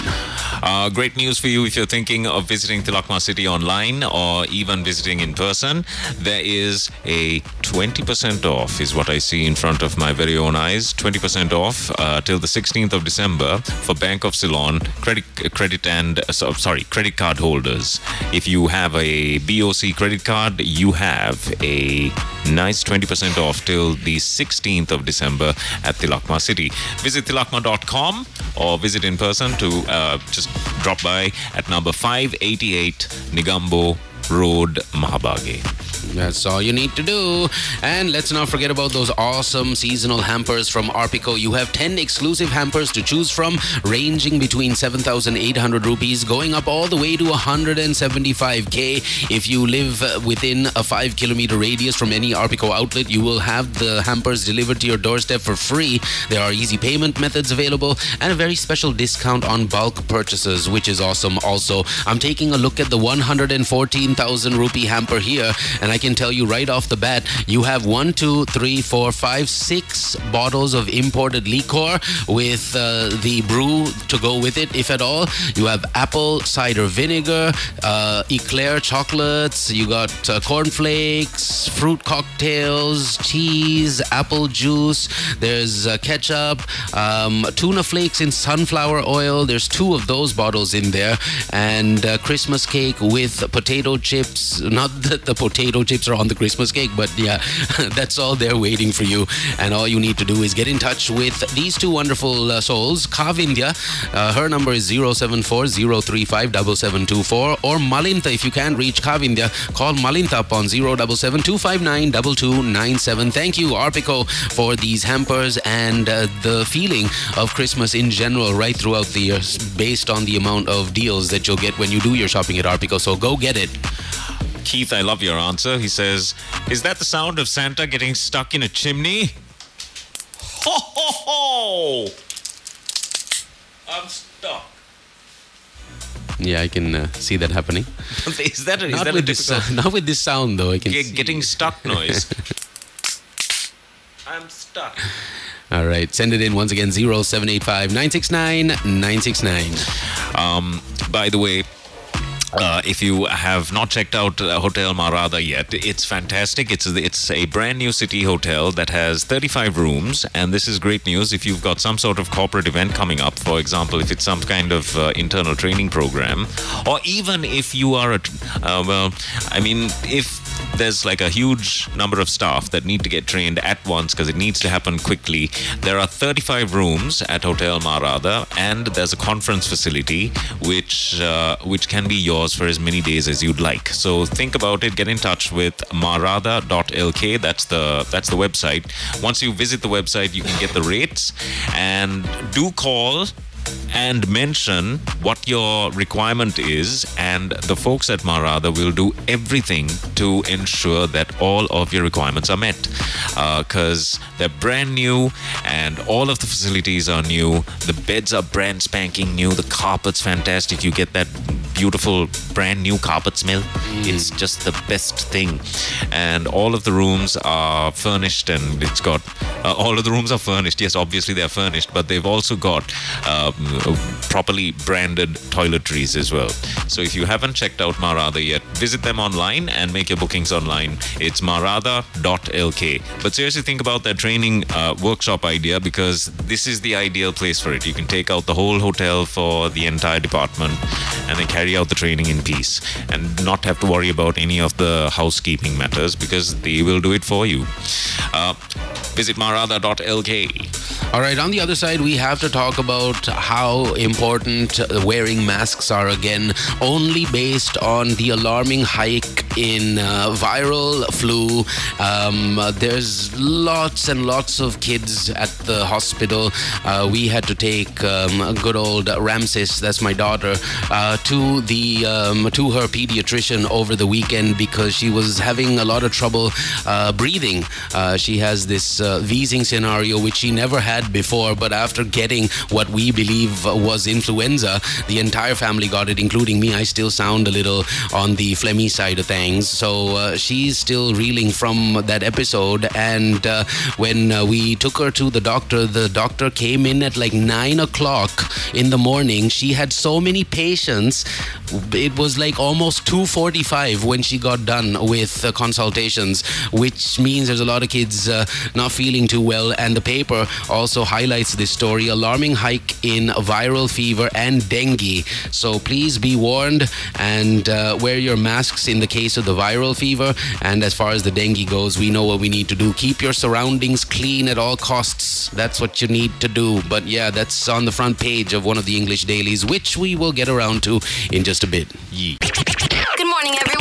S2: Uh, great news for you if you're thinking of visiting Tilakma City online or even visiting in person. There is a 20% off, is what I see in front of my very own eyes. 20% off uh, till the 16th of December for Bank of Ceylon credit, credit and uh, sorry credit card holders. If you have a BOC credit card, you have a nice 20% off till the 16th of December at Tilakma City. Visit tilakma.com or visit in person to uh, just drop by at number 588 Negombo Road, Mahabage.
S3: That's all you need to do. And let's not forget about those awesome seasonal hampers from Arpico. You have 10 exclusive hampers to choose from, ranging between 7,800 rupees, going up all the way to 175k. If you live within a 5 kilometer radius from any Arpico outlet, you will have the hampers delivered to your doorstep for free. There are easy payment methods available and a very special discount on bulk purchases, which is awesome. Also, I'm taking a look at the 114,000 rupee hamper here, and I can tell you right off the bat, you have one, two, three, four, five, six bottles of imported liquor with uh, the brew to go with it, if at all. You have apple cider vinegar, uh, eclair chocolates, you got uh, cornflakes, fruit cocktails, cheese, apple juice. There's uh, ketchup, um, tuna flakes in sunflower oil. There's two of those bottles in there, and uh, Christmas cake with potato chips. Not that the potato chips are on the Christmas cake, but yeah, that's all there waiting for you. And all you need to do is get in touch with these two wonderful uh, souls, Kavindya. Uh, her number is 074-035-7724 or Malinta. If you can't reach Kavindya, call Malinta up on 077-259-2297. Thank you, Arpico, for these hampers and uh, the feeling of Christmas in general right throughout the year based on the amount of deals that you'll get when you do your shopping at Arpico. So go get it.
S2: Keith, I love your answer. He says, Is that the sound of Santa getting stuck in a chimney? Ho ho ho! I'm stuck.
S3: Yeah, I can uh, see that happening.
S2: is that a, is
S3: Not
S2: that a
S3: with this, uh, not with this sound though. I can. see-
S2: getting stuck noise? I'm stuck.
S3: All right, send it in once again 0785 969 969.
S2: Um, by the way, uh, if you have not checked out Hotel Marada yet, it's fantastic. It's it's a brand new city hotel that has 35 rooms, and this is great news. If you've got some sort of corporate event coming up, for example, if it's some kind of uh, internal training program, or even if you are a, uh, well, I mean, if there's like a huge number of staff that need to get trained at once because it needs to happen quickly. There are 35 rooms at Hotel Marada, and there's a conference facility which uh, which can be yours for as many days as you'd like. So think about it. Get in touch with marada.lk. That's the that's the website. Once you visit the website, you can get the rates, and do call and mention what your requirement is, and the folks at Marada will do everything to ensure that all of your requirements are met. Because they're brand new, and all of the facilities are new. The beds are brand spanking new. The carpet's fantastic. You get that beautiful brand new carpet smell. It's just the best thing. And all of the rooms are furnished and it's got uh, all of the rooms are furnished. Yes, obviously they're furnished, but they've also got um, properly branded toiletries as well. So if you haven't checked out Marada yet, visit them online and make your bookings online. It's marada.lk. But seriously, think about that training uh, workshop idea because this is the ideal place for it. You can take out the whole hotel for the entire department and then carry out the training in peace and not have to worry about any of the housekeeping matters because they will do it for you. Uh, visit marada.lk.
S3: All right, on the other side, we have to talk about how important wearing masks are again, only based on the alarming hike in uh, viral flu. Um, there's lots and lots of kids at the hospital. Uh, we had to take um, a good old Ramses, that's my daughter, uh, to the um, to her pediatrician over the weekend because she was having a lot of trouble uh, breathing. Uh, she has this wheezing scenario which she never had before, but after getting what we believe was influenza, the entire family got it, including me. I still sound a little on the phlegmy side of things, so uh, she's still reeling from that episode. And uh, when uh, we took her to the doctor, the doctor came in at like nine o'clock in the morning. She had so many patients. It was like almost 2:45 when she got done with consultations, which means there's a lot of kids uh, not feeling too well. And the paper also highlights this story: alarming hike in viral fever and dengue. So please be warned and uh, wear your masks in the case of the viral fever. And as far as the dengue goes, we know what we need to do: keep your surroundings clean at all costs. That's what you need to do. But yeah, that's on the front page of one of the English dailies, which we will get around to in just a bit.
S1: Good morning, everyone.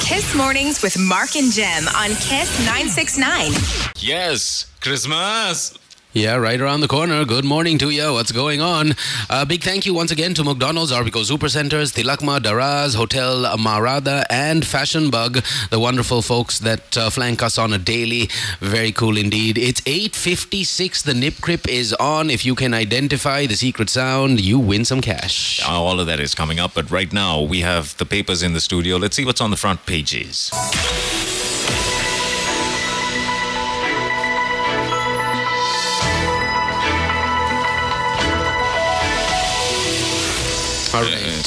S8: Kiss Mornings with Mark and Jem on Kiss 969.
S2: Yes, Christmas.
S3: Yeah, right around the corner. Good morning to you. What's going on? Uh, big thank you once again to McDonald's, Arpico Supercenters, Tilakma, Daraz, Hotel Marada, and Fashion Bug, the wonderful folks that uh, flank us on a daily. Very cool indeed. It's 8.56. The Nip Clip is on. If you can identify the secret sound, you win some cash.
S2: All of that is coming up, but right now we have the papers in the studio. Let's see what's on the front pages.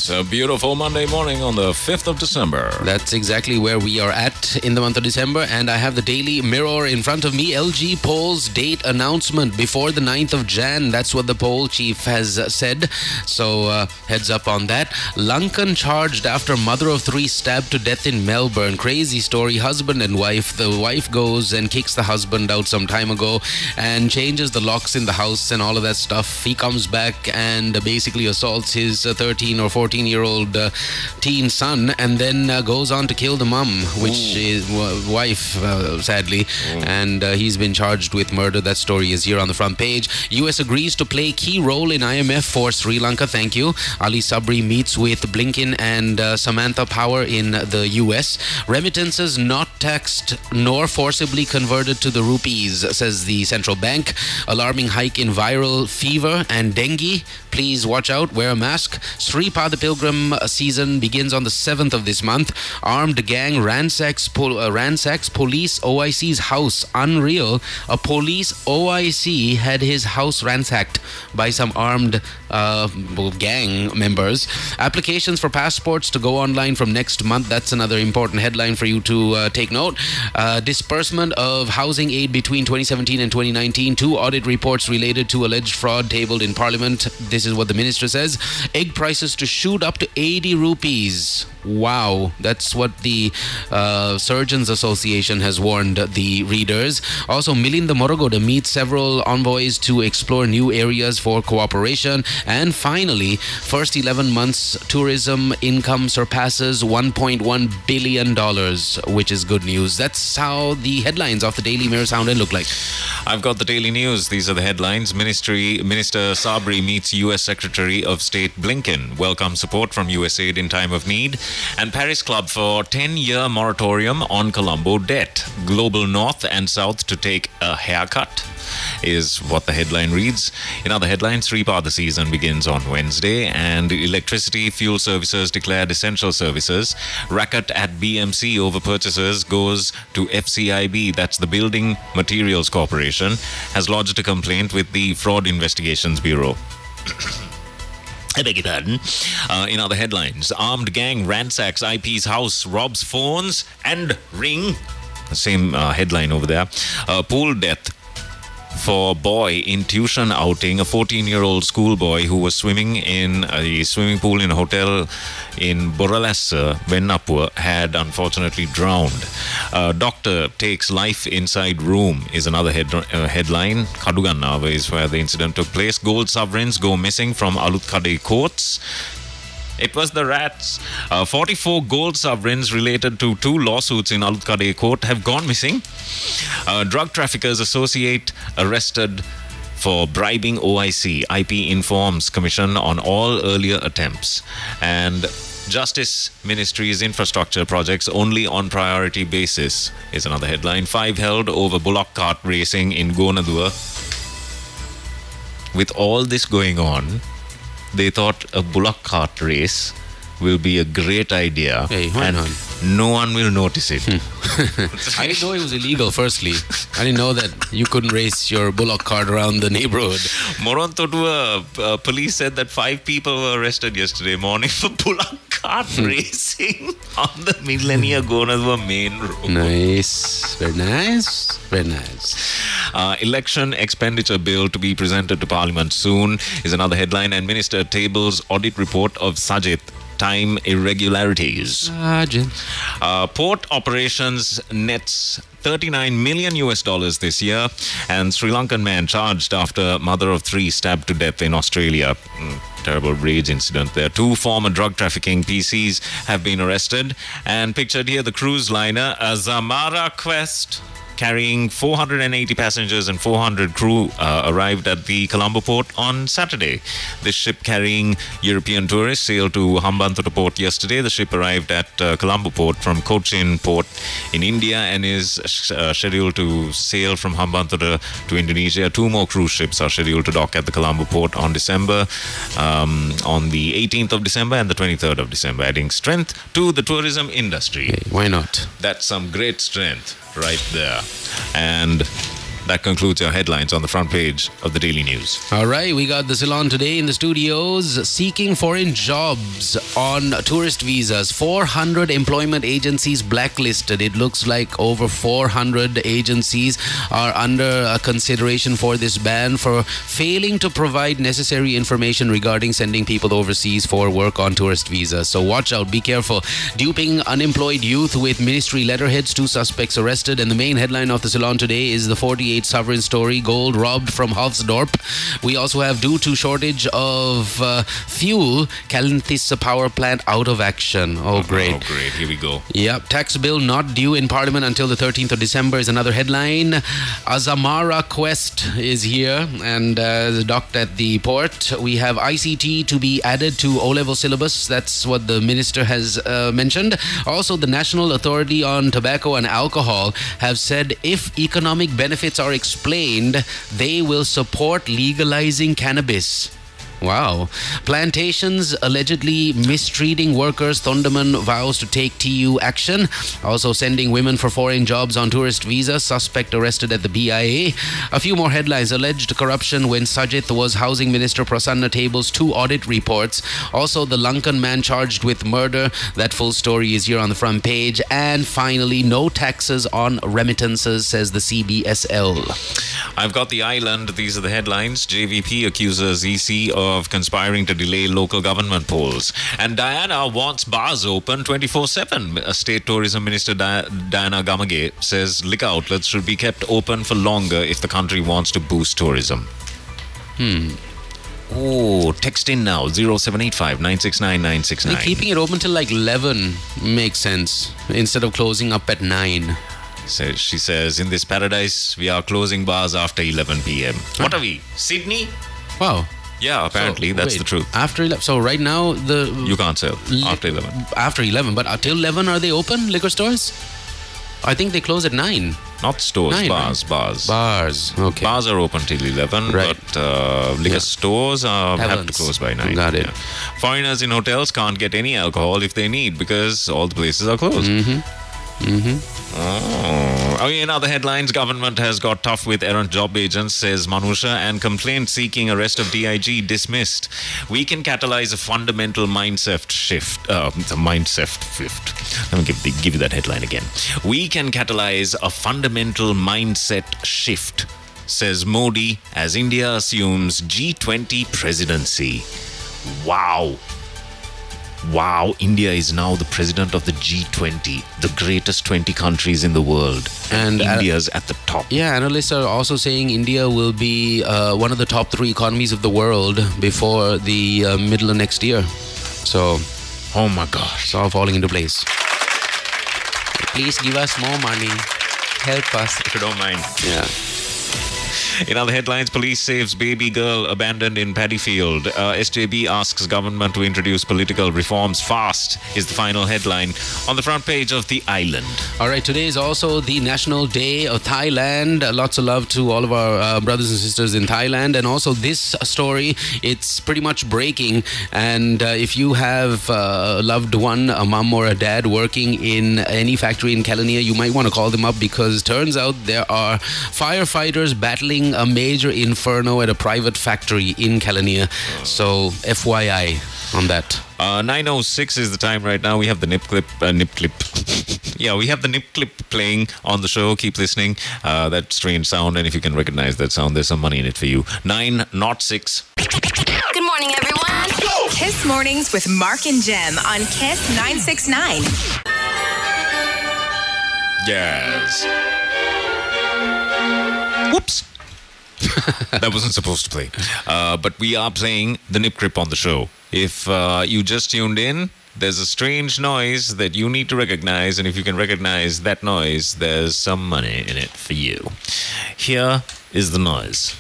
S2: It's a beautiful Monday morning on the 5th of December.
S3: That's exactly where we are at in the month of December, and I have the Daily Mirror in front of me. LG polls date announcement before the 9th of Jan. That's what the poll chief has uh, said. So, uh, heads up on that. Lankan charged after mother of three stabbed to death in Melbourne. Crazy story. Husband and wife. The wife goes and kicks the husband out some time ago and changes the locks in the house and all of that stuff. He comes back and basically assaults his 13 or 14 year old uh, teen son and then uh, goes on to kill the mum, which is w- wife, uh, sadly. And uh, he's been charged with murder. That story is here on the front page. US agrees to play key role in IMF for Sri Lanka. Thank you. Ali Sabri meets with Blinken and uh, Samantha Power in the US. Remittances not taxed nor forcibly converted to the rupees, says the central bank. Alarming hike in viral fever and dengue. Please watch out. Wear a mask. Sri Pada Pilgrim season begins on the 7th of this month. Armed gang ransacks, pol- uh, ransacks police OIC's house. Unreal. A police OIC had his house ransacked by some armed uh, gang members. Applications for passports to go online from next month. That's another important headline for you to uh, take note. Uh, disbursement of housing aid between 2017 and 2019. Two audit reports related to alleged fraud tabled in Parliament. This is what the minister says. Egg prices to shoot up to 80 rupees. Wow, that's what the uh, Surgeons Association has warned the readers. Also, Milinda Moragoda meets several envoys to explore new areas for cooperation. And finally, first 11 months tourism income surpasses 1.1 billion dollars, which is good news. That's how the headlines of the Daily Mirror sound and look like.
S2: I've got the daily news. These are the headlines. Ministry Minister Sabri meets U.S. Secretary of State Blinken. Welcome support from USAID in time of need. And Paris Club for 10-year moratorium on Colombo debt. Global North and South to take a haircut. is what the headline reads. In other headlines, Sripada season begins on Wednesday, and electricity fuel services declared essential services. Racket at BMC over purchases goes to FCIB, that's the Building Materials Corporation, has lodged a complaint with the Fraud Investigations Bureau. I beg your pardon. Uh, in other headlines, armed gang ransacks IP's house, robs phones and ring. Same uh, headline over there. Uh, pool death for boy in tuition outing. A 14-year-old schoolboy who was swimming in a swimming pool in a hotel in Boralessa, Wennappuwa, had unfortunately drowned. Uh, doctor takes life inside room is another head, uh, headline. Kadugannawa is where the incident took place. Gold sovereigns go missing from Aluthkade courts. It was the rats. Uh, 44 gold sovereigns related to two lawsuits in Aluthkade court have gone missing. Uh, drug traffickers associate arrested for bribing OIC. IP informs Commission on all earlier attempts. And Justice Ministry's infrastructure projects only on priority basis is another headline. Five held over bullock cart racing in Gonaduwa. With all this going on, they thought a bullock cart race will be a great idea
S3: Hey,
S2: and
S3: not?
S2: no one will notice it.
S3: I didn't know it was illegal, firstly. I didn't know that you couldn't race your bullock cart around the neighborhood.
S2: Moronthuduwa uh, police said that five people were arrested yesterday morning for bullock cart
S3: Hmm.
S2: racing on the Millaniya Gonaduwa main road.
S3: Nice. Very nice. Very nice.
S2: Uh, election expenditure bill to be presented to Parliament soon is another headline, and Minister tables audit report of Sajith time irregularities. Uh, port operations nets 39 million US dollars this year, and Sri Lankan man charged after mother of three stabbed to death in Australia. Mm, terrible rage incident there. Two former drug trafficking PCs have been arrested, and pictured here the cruise liner Azamara Quest. Carrying 480 passengers and 400 crew uh, arrived at the Colombo port on Saturday. This ship carrying European tourists sailed to Hambantota port yesterday. The ship arrived at uh, Colombo port from Cochin port in India and is uh, scheduled to sail from Hambantota to Indonesia. Two more cruise ships are scheduled to dock at the Colombo port on December, um, on the 18th of December and the 23rd of December, adding strength to the tourism industry.
S3: Why not?
S2: That's some great strength right there. And that concludes your headlines on the front page of the Daily News.
S3: All right, we got the Ceylon today in the studios seeking foreign jobs on tourist visas. 400 employment agencies blacklisted. It looks like over 400 agencies are under uh, consideration for this ban for failing to provide necessary information regarding sending people overseas for work on tourist visas. So watch out, be careful. Duping unemployed youth with ministry letterheads, two suspects arrested. And the main headline of the Ceylon today is the 48 sovereign story gold robbed from Hulftsdorp. We also have due to shortage of uh, fuel, Kelanitissa power plant out of action. Oh, great.
S2: Oh, great. Here we go.
S3: Yep, tax bill not due in Parliament until the 13th of December is another headline. Azamara Quest is here and uh, docked at the port. We have ICT to be added to O level syllabus. That's what the minister has uh, mentioned. Also, the National Authority on Tobacco and Alcohol have said if economic benefits are explained, they will support legalizing cannabis. Wow. Plantations allegedly mistreating workers. Thondaman vows to take TU action. Also sending women for foreign jobs on tourist visa. Suspect arrested at the BIA. A few more headlines. Alleged corruption when Sajith was housing minister. Prasanna tables two audit reports. Also the Lankan man charged with murder. That full story is here on the front page. And finally, no taxes on remittances, says the CBSL.
S2: I've got the island. These are the headlines. JVP accuses EC of conspiring to delay local government polls. And Diana wants bars open 24 7. State Tourism Minister Di- Diana Gamage says liquor outlets should be kept open for longer if the country wants to boost tourism.
S3: Hmm.
S2: Oh, text in now 0785 969
S3: They're
S2: 969.
S3: keeping it open till like 11 makes sense instead of closing up at 9.
S2: So she says, in this paradise, we are closing bars after 11 p.m. What are we? Sydney?
S3: Wow.
S2: Yeah, apparently
S3: So,
S2: that's
S3: wait,
S2: the truth.
S3: After 11. So right now, the.
S2: You can't sell after 11.
S3: After 11, but until 11, are they open, liquor stores? I think they close at 9.
S2: Not stores,
S3: Nine,
S2: bars, bars.
S3: Bars. Okay.
S2: Bars are open till 11,
S3: Right.
S2: but uh, liquor
S3: Yeah.
S2: stores are, have to close by 9.
S3: Got it.
S2: Yeah. Foreigners in hotels can't get any alcohol if they need because all the places are closed.
S3: Mm-hmm. Mm-hmm.
S2: Oh. oh, in other headlines, government has got tough with errant job agents, says Manusha, and complaint seeking arrest of DIG dismissed. We can catalyze a fundamental mindset shift. Uh, the mindset shift. Let me give, give you that headline again. We can catalyze a fundamental mindset shift, says Modi, as India assumes G20 presidency. Wow. Wow, India is now the president of the G20, the greatest 20 countries in the world.
S3: And, uh,
S2: India's at the top.
S3: Yeah, analysts are also saying India will be uh, one of the top three economies of the world before the uh, middle of next year. So,
S2: oh my gosh,
S3: it's all falling into place. Please give us more money. Help us.
S2: If you don't mind.
S3: Yeah.
S2: In other headlines, police saves baby girl abandoned in Paddyfield. Uh, SJB asks government to introduce political reforms fast, is the final headline on the front page of The Island.
S3: All right, today is also the National Day of Thailand. Uh, lots of love to all of our uh, brothers and sisters in Thailand. And also, this story, it's pretty much breaking. And uh, if you have uh, a loved one, a mom or a dad working in any factory in Kelaniya, you might want to call them up because turns out there are firefighters battling a major inferno at a private factory in Kelaniya. So, FYI on that.
S2: Uh, 9.06 is the time right now. We have the nip clip. Uh, nip clip. yeah, we have the nip clip playing on the show. Keep listening. Uh, that strange sound. And if you can recognize that sound, there's some money in it for you. 9 not 6.
S1: Good morning, everyone.
S8: Kiss Mornings with Mark and Jem on Kiss 969.
S2: Yes. that wasn't supposed to play. Uh, but we are playing the Nip Clip on the show. If uh, you just tuned in, there's a strange noise that you need to recognize, and if you can recognize that noise, there's some money in it for you. Here is the noise.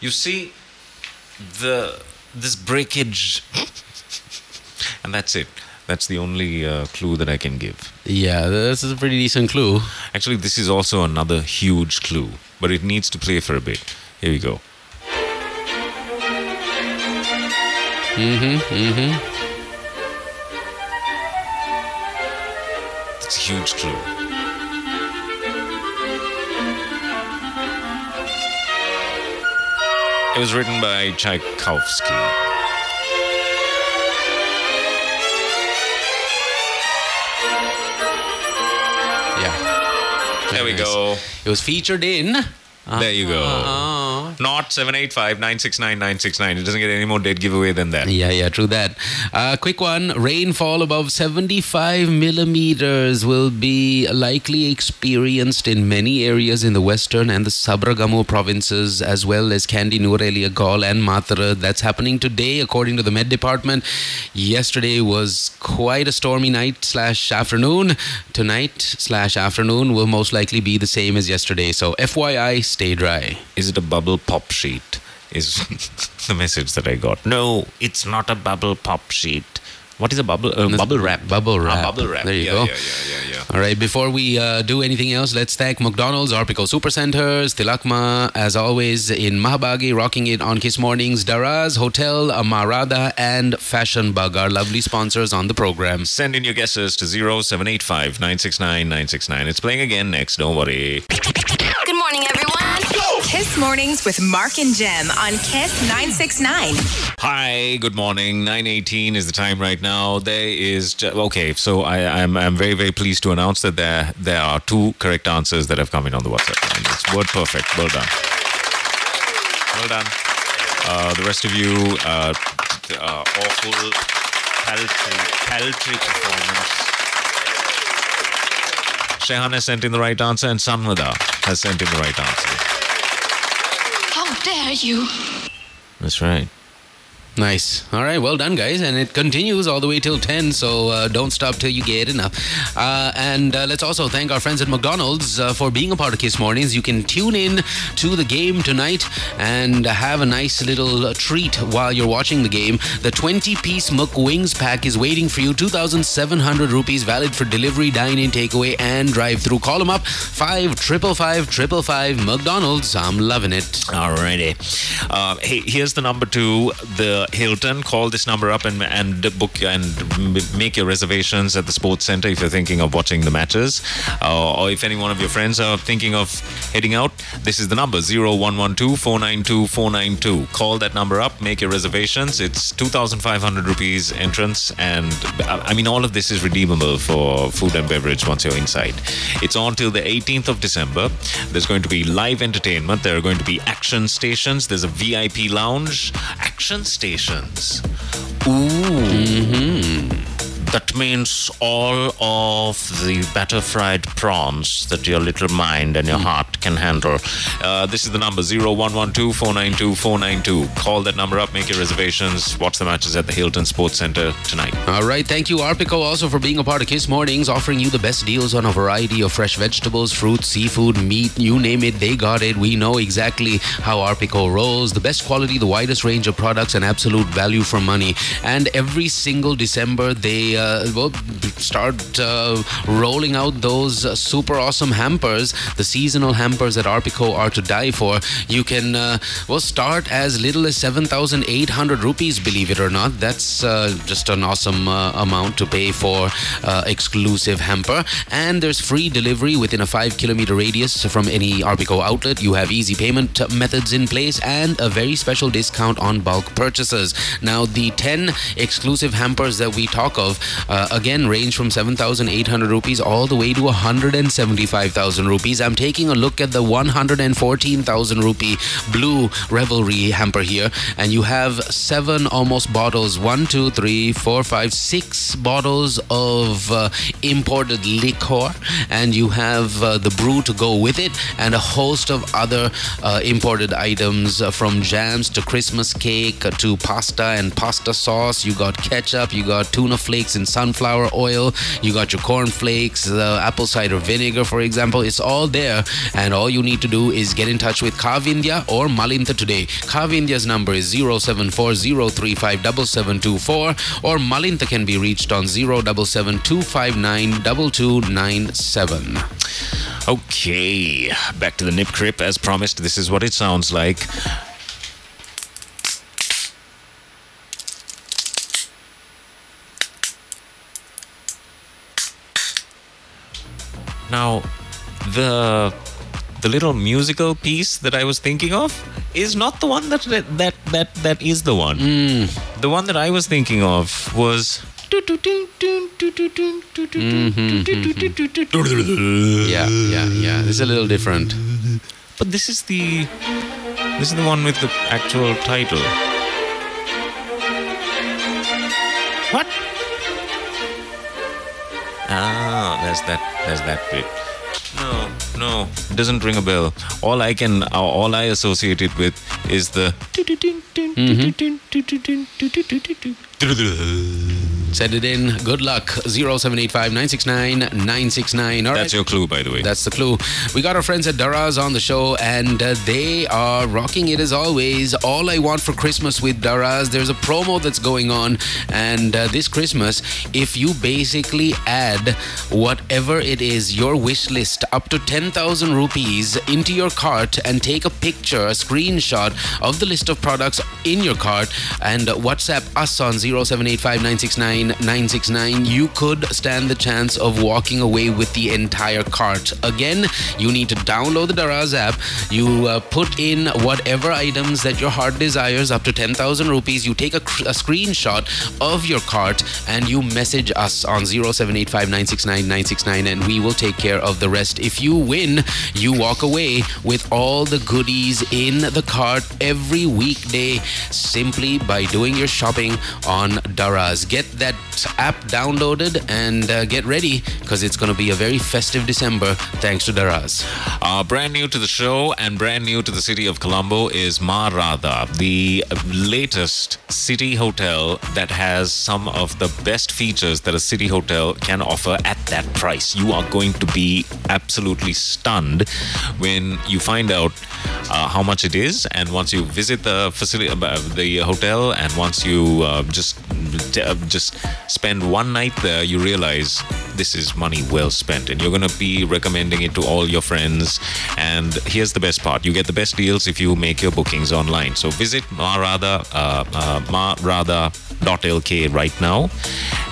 S2: You see, the this breakage, and that's it. That's the only uh, clue that I can give.
S3: Yeah, this is a pretty decent clue.
S2: Actually, this is also another huge clue, but it needs to play for a bit. Here we go.
S3: Mm-hmm. Mm-hmm.
S2: It's a huge clue. It was written by Tchaikovsky. There we
S3: Nice.
S2: go.
S3: It was featured in.
S2: There you go.
S3: Ah.
S2: Not 785 969 969. It doesn't get any more dead giveaway than that.
S3: Yeah, yeah, true that. Uh, quick one rainfall above 75 millimeters will be likely experienced in many areas in the western and the Sabaragamuwa provinces, as well as Kandy, Nurelia, Galle, and Matara. That's happening today, according to the Met Department. Yesterday was quite a stormy night slash afternoon. Tonight slash afternoon will most likely be the same as yesterday. So, FYI, stay dry.
S2: Is it a bubble pop sheet? Is the message that I got. No, it's not a bubble pop sheet. What is a bubble? Uh, bubble wrap.
S3: Bubble wrap.
S2: Ah, bubble wrap.
S3: There you
S2: yeah,
S3: go.
S2: Yeah, yeah, yeah, yeah.
S3: All right, before we uh, do anything else, let's thank McDonald's, Arpico Supercenters, Tilakma, as always, in Mahabage, rocking it on Kiss Mornings, Daraz, Hotel, Amarada, and Fashion Bug, our lovely sponsors on the program.
S2: Send in your guesses to 0785 969 969. It's playing again next, don't worry.
S8: Mornings with Mark and Jem on Kiss 969.
S2: Hi, good morning. 918 is the time right now. There is okay, so I, I'm I'm very very pleased to announce that there there are two correct answers that have come in on the WhatsApp line. It's word perfect. Well done. Well done. Uh, the rest of you, uh, uh, awful, paltry, paltry performance. Shehan has sent in the right answer, and Sanwada has sent in the right answer.
S5: How dare you?
S2: That's right.
S3: Nice. All right. Well done, guys. And it continues all the way till 10. So uh, don't stop till you get enough. Uh, and uh, let's also thank our friends at McDonald's uh, for being a part of Kiss Mornings. You can tune in to the game tonight and have a nice little treat while you're watching the game. The 20 piece McWings pack is waiting for you. 2,700 rupees valid for delivery, dine in, takeaway, and drive through. Call them up. 5 555 555 McDonald's. I'm loving it.
S2: Alrighty. Uh, hey, here's the number to the Hilton. Call this number up and and book and make your reservations at the Sports Center if you're thinking of watching the matches, uh, or if any one of your friends are thinking of heading out. This is the number 0112 492 492. Call that number up. Make your reservations. It's 2,500 rupees entrance, and I mean all of this is redeemable for food and beverage once you're inside. It's on till the 18th of December. There's going to be live entertainment. There are going to be action stations. There's a VIP lounge. Action stations. Mm-hmm. Ooh. That means all of the batter fried prawns that your little mind and your heart can handle. Uh, this is the number 0112 492 492. Call that number up, make your reservations, watch the matches at the Hilton Sports Center tonight.
S3: All right. Thank you, Arpico, also for being a part of Kiss Mornings, offering you the best deals on a variety of fresh vegetables, fruits, seafood, meat, you name it, they got it. We know exactly how Arpico rolls. The best quality, the widest range of products, and absolute value for money. And every single December, they uh, will start uh, rolling out those super awesome hampers. The seasonal hampers at Arpico are to die for. You can, uh, well, start as little as 7,800 rupees, believe it or not. That's just an awesome amount to pay for exclusive hamper. And there's free delivery within a five kilometer radius from any Arpico outlet. You have easy payment methods in place and a very special discount on bulk purchases. Now, the 10 exclusive hampers that we talk of, uh, again, range from 7,800 rupees all the way to 175,000 rupees. I'm taking a look at the 114,000 rupee blue revelry hamper here, and you have seven almost bottles one, two, three, four, five, six bottles of uh, imported liquor, and you have uh, the brew to go with it, and a host of other uh, imported items uh, from jams to Christmas cake uh, to pasta and pasta sauce. You got ketchup, you got tuna flakes and sunflower oil, you got your corn flakes, the apple cider vinegar, for example. It's all there, and all you need to do is get in touch with Kavindya or Malinta today. Kavindya's number is 0740357724, or Malinta can be reached on 0772592297.
S2: Okay, back to the nip clip. As promised, this is what it sounds like. Now, the the little musical piece that I was thinking of is not the one that that that that is the one. Hmm. The one that I was thinking of was.
S3: Yeah, yeah, yeah. This is a little different.
S2: But this is the this is the one with the actual title. What? Ah, there's that. There's that bit. No, no, it doesn't ring a bell. All I can, uh, all I associate it with is the.
S3: Send it in. Good luck. 0785 969 969. All right.
S2: That's your clue, by the way.
S3: That's the clue. We got our friends at Daraz on the show, and uh, they are rocking it as always. All I want for Christmas with Daraz. There's a promo that's going on, and uh, this Christmas, if you basically add whatever it is, your wish list, up to 10,000 rupees into your cart, and take a picture, a screenshot of the list of products in your cart, and uh, WhatsApp us on 0785 969 969, you could stand the chance of walking away with the entire cart. Again, you need to download the Daraz app. You uh, put in whatever items that your heart desires, up to 10,000 rupees. You take a, a screenshot of your cart and you message us on 0785 969 969, and we will take care of the rest. If you win, you walk away with all the goodies in the cart every weekday simply by doing your shopping on Daraz. Get that app downloaded and uh, get ready because it's going to be a very festive December thanks to Daraz.
S2: Uh, brand new to the show and brand new to the city of Colombo is Marada, the latest city hotel that has some of the best features that a city hotel can offer at that price. You are going to be absolutely stunned when you find out uh, how much it is, and once you visit the facility, uh, the hotel, and once you uh, just uh, just spend one night there, you realize this is money well spent, and you're going to be recommending it to all your friends. And here's the best part: you get the best deals if you make your bookings online. So visit Marada, uh, uh, marada.lk right now,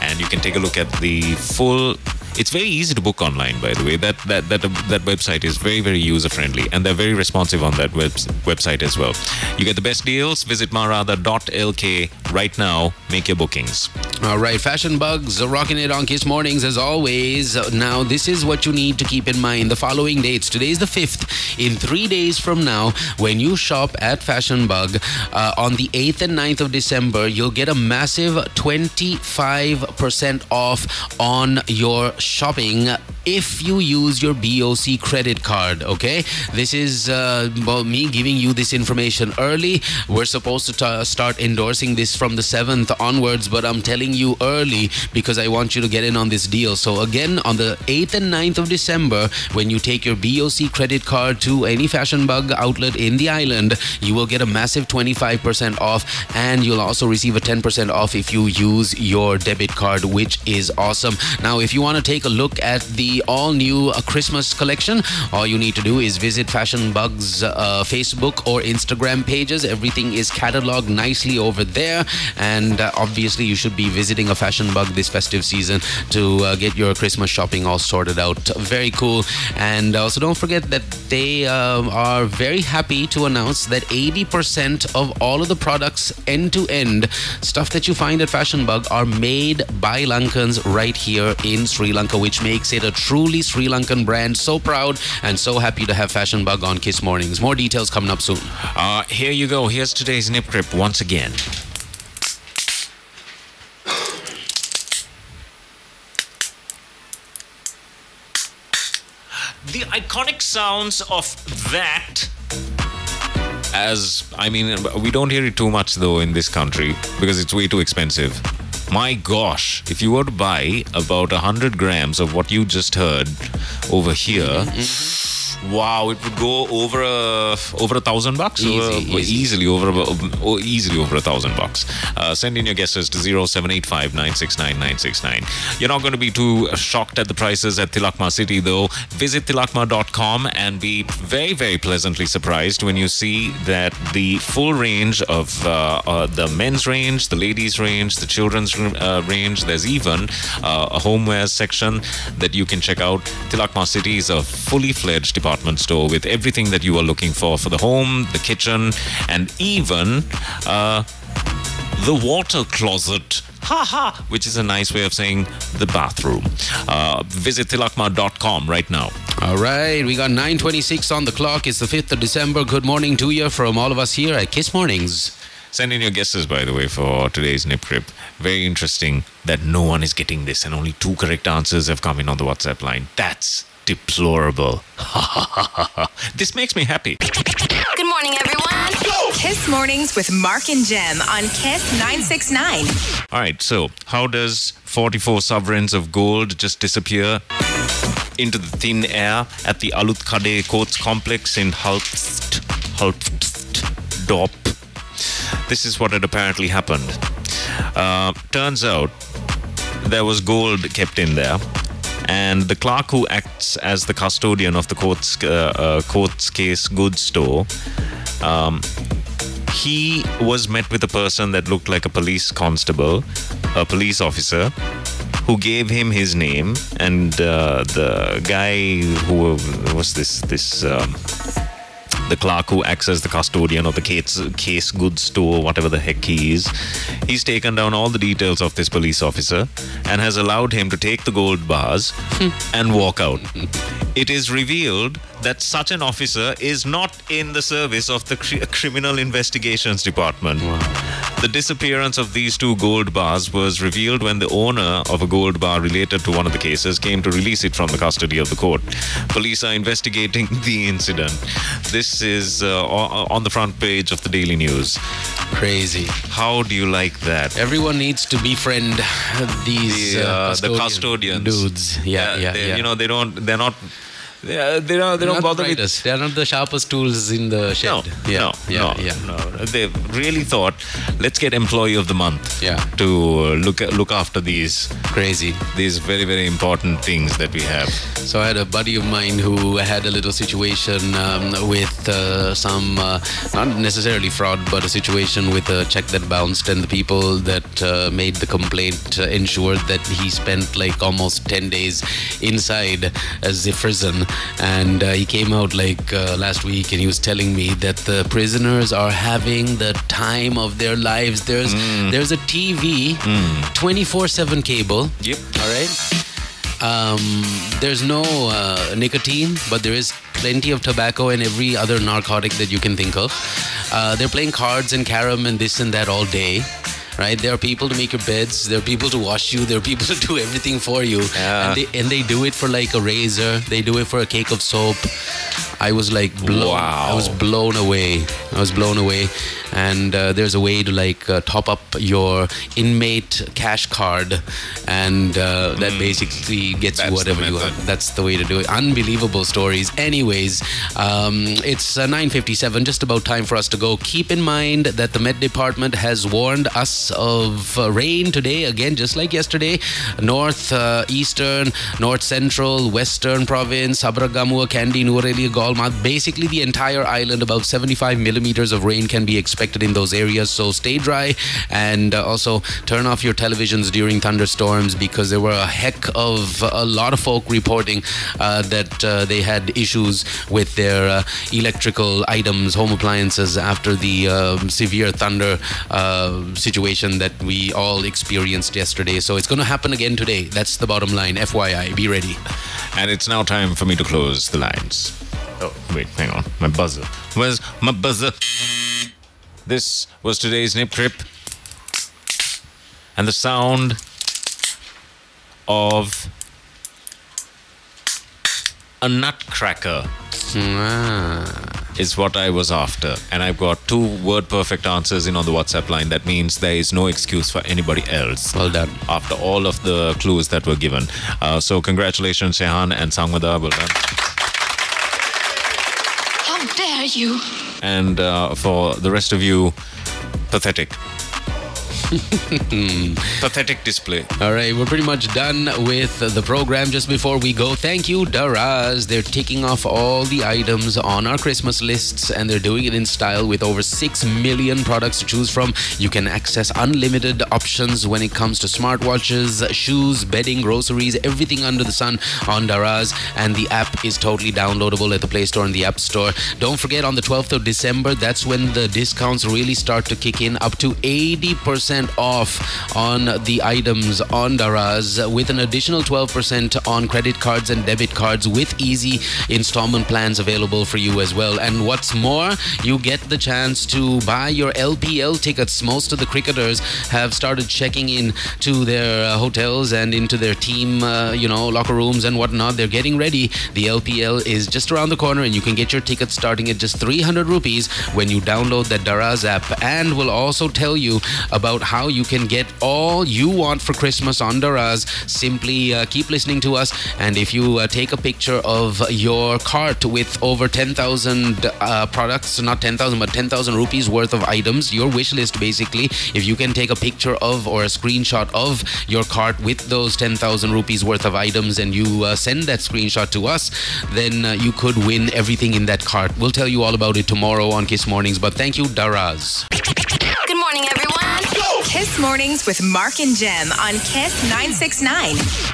S2: and you can take a look at the full it's very easy to book online, by the way. That that that that website is very very user friendly, and they're very responsive on that web, website as well. You get the best deals. Visit marada.lk right now. Make your bookings.
S3: All right, Fashion Bugs rocking it on Kiss Mornings as always. Now, this is what you need to keep in mind. The following dates. Today is the 5th. In three days from now, when you shop at Fashion Bug uh, on the 8th and 9th of December, you'll get a massive 25% off on your shopping if you use your BOC credit card. Okay, this is uh, well, me giving you this information early. We're supposed to t- start endorsing this from the 7th onwards, but I'm telling you early because I want you to get in on this deal. So, again, on the 8th and 9th of December, when you take your BOC credit card to any Fashion Bug outlet in the island, you will get a massive 25% off, and you'll also receive a 10% off if you use your debit card, which is awesome. Now, if you want to take a look at the all new uh, Christmas collection, all you need to do is visit Fashion Bug's uh, Facebook or Instagram pages. Everything is cataloged nicely over there, and uh, obviously, you should be visiting a Fashion Bug this festive season to uh, get your Christmas shopping all sorted out. Very cool. And also, don't forget that they um, are very happy to announce that 80% of all of the products end to end, stuff that you find at Fashion Bug, are made by Lankans right here in Sri Lanka, which makes it a truly Sri Lankan brand. So proud and so happy to have Fashion Bug on Kiss Mornings. More details coming up soon.
S2: Uh, here you go. Here's today's nip clip once again. The iconic sounds of that as I mean, we don't hear it too much though in this country because it's way too expensive. My gosh, if you were to buy about a hundred grams of what you just heard over here, wow, it would go over a over a thousand bucks.
S3: Easy,
S2: Over-
S3: easy.
S2: easily over a- oh, easily over a thousand bucks. Uh, send in your guesses to zero seven eight five nine six nine nine six nine. You're not going to be too shocked at the prices at Tilakma City though. Visit tilakma.com and be very very pleasantly surprised when you see that the full range of uh, uh, the men's range, the ladies range, the children's uh, range. There's even uh, a homeware section that you can check out. Tilakma City is a fully fledged department store with everything that you are looking for for the home, the kitchen, and even uh, the water closet. Haha, which is a nice way of saying the bathroom. Uh, visit tilakma.com right now.
S3: All right, we got 9:26 on the clock. It's the 5th of December. Good morning to you from all of us here at Kiss Mornings.
S2: Send in your guesses, by the way, for today's Nip Clip. Very interesting that no one is getting this, and only two correct answers have come in on the WhatsApp line. That's deplorable. this makes me happy.
S1: Good morning, everyone.
S8: Kiss Mornings with Mark and Jem on Kiss 969.
S2: All right, so how does 44 sovereigns of gold just disappear into the thin air at the Aluthkade Courts complex in Halft, Hulftsdorp? This is what had apparently happened. Uh, turns out there was gold kept in there, and the clerk who acts as the custodian of the court's uh, uh, court's case goods store. Um, he was met with a person that looked like a police constable, a police officer, who gave him his name, and uh, the guy who was this this. Um, the clerk who acts as the custodian of the case, case goods store, whatever the heck he is, he's taken down all the details of this police officer and has allowed him to take the gold bars hmm. and walk out. It is revealed that such an officer is not in the service of the cri- criminal investigations department. The disappearance of these two gold bars was revealed when the owner of a gold bar related to one of the cases came to release it from the custody of the court. Police are investigating the incident. This is uh, on the front page of the Daily News.
S3: Crazy.
S2: How do you like that?
S3: Everyone needs to befriend these
S2: the,
S3: uh,
S2: uh, the
S3: custodian
S2: custodians.
S3: dudes. Yeah, yeah,
S2: they-
S3: yeah.
S2: You know, they don't. They're not. They, are- they don't. They don't
S3: not
S2: bother
S3: the
S2: with
S3: brightest. They are not the sharpest tools in the shed.
S2: No,
S3: yeah,
S2: no,
S3: yeah,
S2: no,
S3: yeah.
S2: no. They really thought, let's get employee of the month.
S3: Yeah.
S2: To uh, look look after these
S3: Crazy.
S2: these very very important things that we have.
S3: So I had a buddy of mine who had a little situation um, with uh, some, uh, not necessarily fraud, but a situation with a check that bounced, and the people that uh, made the complaint uh, ensured that he spent like almost 10 days inside as a prison. And uh, he came out like uh, last week and he was telling me that the prisoners are having the time of their lives. There's, there's a TV, 24 7 cable.
S2: Yep.
S3: All right. Um, there's no uh, nicotine, but there is plenty of tobacco and every other narcotic that you can think of. Uh, they're playing cards and carom and this and that all day. Right, there are people to make your beds. There are people to wash you. There are people to do everything for you,
S2: Yeah.
S3: and they and they do it for like a razor. They do it for a cake of soap. I was like blown.
S2: Wow.
S3: I was blown away. I was blown away. And uh, there's a way to like uh, top up your inmate cash card, and uh, that basically gets you
S2: Mm. That's the
S3: whatever you want. That's the way to do it. Unbelievable stories. Anyways, um, it's uh, 9:57. Just about time for us to go. Keep in mind that the Met Department has warned us of uh, rain today again, just like yesterday. North, uh, eastern, north central, western province, Sabaragamuwa, Kandy, Nuwara Golmath. Basically, the entire island. About 75 millimeters of rain can be expected in those areas. So stay dry and uh, also turn off your televisions during thunderstorms because there were a heck of a lot of folk reporting uh, that uh, they had issues with their uh, electrical items, home appliances after the um severe thunder uh, situation that we all experienced yesterday. So it's going to happen again today. That's the bottom line. FYI, be ready.
S2: And it's now time for me to close the lines. Oh, wait, hang on. My buzzer. Where's my buzzer? This was today's Nip Clip. And the sound of a nutcracker
S3: Ah.
S2: Is what I was after. And I've got two word perfect answers in on the WhatsApp line. That means there is no excuse for anybody else.
S3: Well done.
S2: After all of the clues that were given. Uh, so, congratulations, Shehan and Sangwada. Well done.
S5: How dare you?
S2: And uh, for the rest of you, pathetic. pathetic display.
S3: All right, we're pretty much done with the program. Just before we go, thank you, Daraz. They're ticking off all the items on our Christmas lists, and they're doing it in style with over 6 million products to choose from. You can access unlimited options when it comes to smartwatches, shoes, bedding, groceries, everything under the sun on Daraz. And the app is totally downloadable at the Play Store and the App Store. Don't forget, on the 12th of December, that's when the discounts really start to kick in, up to 80% off on the items on Daraz, with an additional 12% on credit cards and debit cards, with easy installment plans available for you as well. And what's more, you get the chance to buy your LPL tickets. Most of the cricketers have started checking in to their uh, hotels and into their team, uh, you know, locker rooms and whatnot. They're getting ready. The LPL is just around the corner, and you can get your tickets starting at just 300 rupees when you download the Daraz app. And we'll also tell you about how you can get all you want for Christmas on Daraz. Simply uh, keep listening to us, and if you uh, take a picture of your cart with over 10,000 uh, products, not 10,000, but 10,000 rupees worth of items, your wish list basically, if you can take a picture of or a screenshot of your cart with those 10,000 rupees worth of items and you uh, send that screenshot to us, then uh, you could win everything in that cart. We'll tell you all about it tomorrow on Kiss Mornings, but thank you, Daraz.
S1: Good morning, everyone.
S8: Kiss Mornings with Mark and Jem on Kiss 969.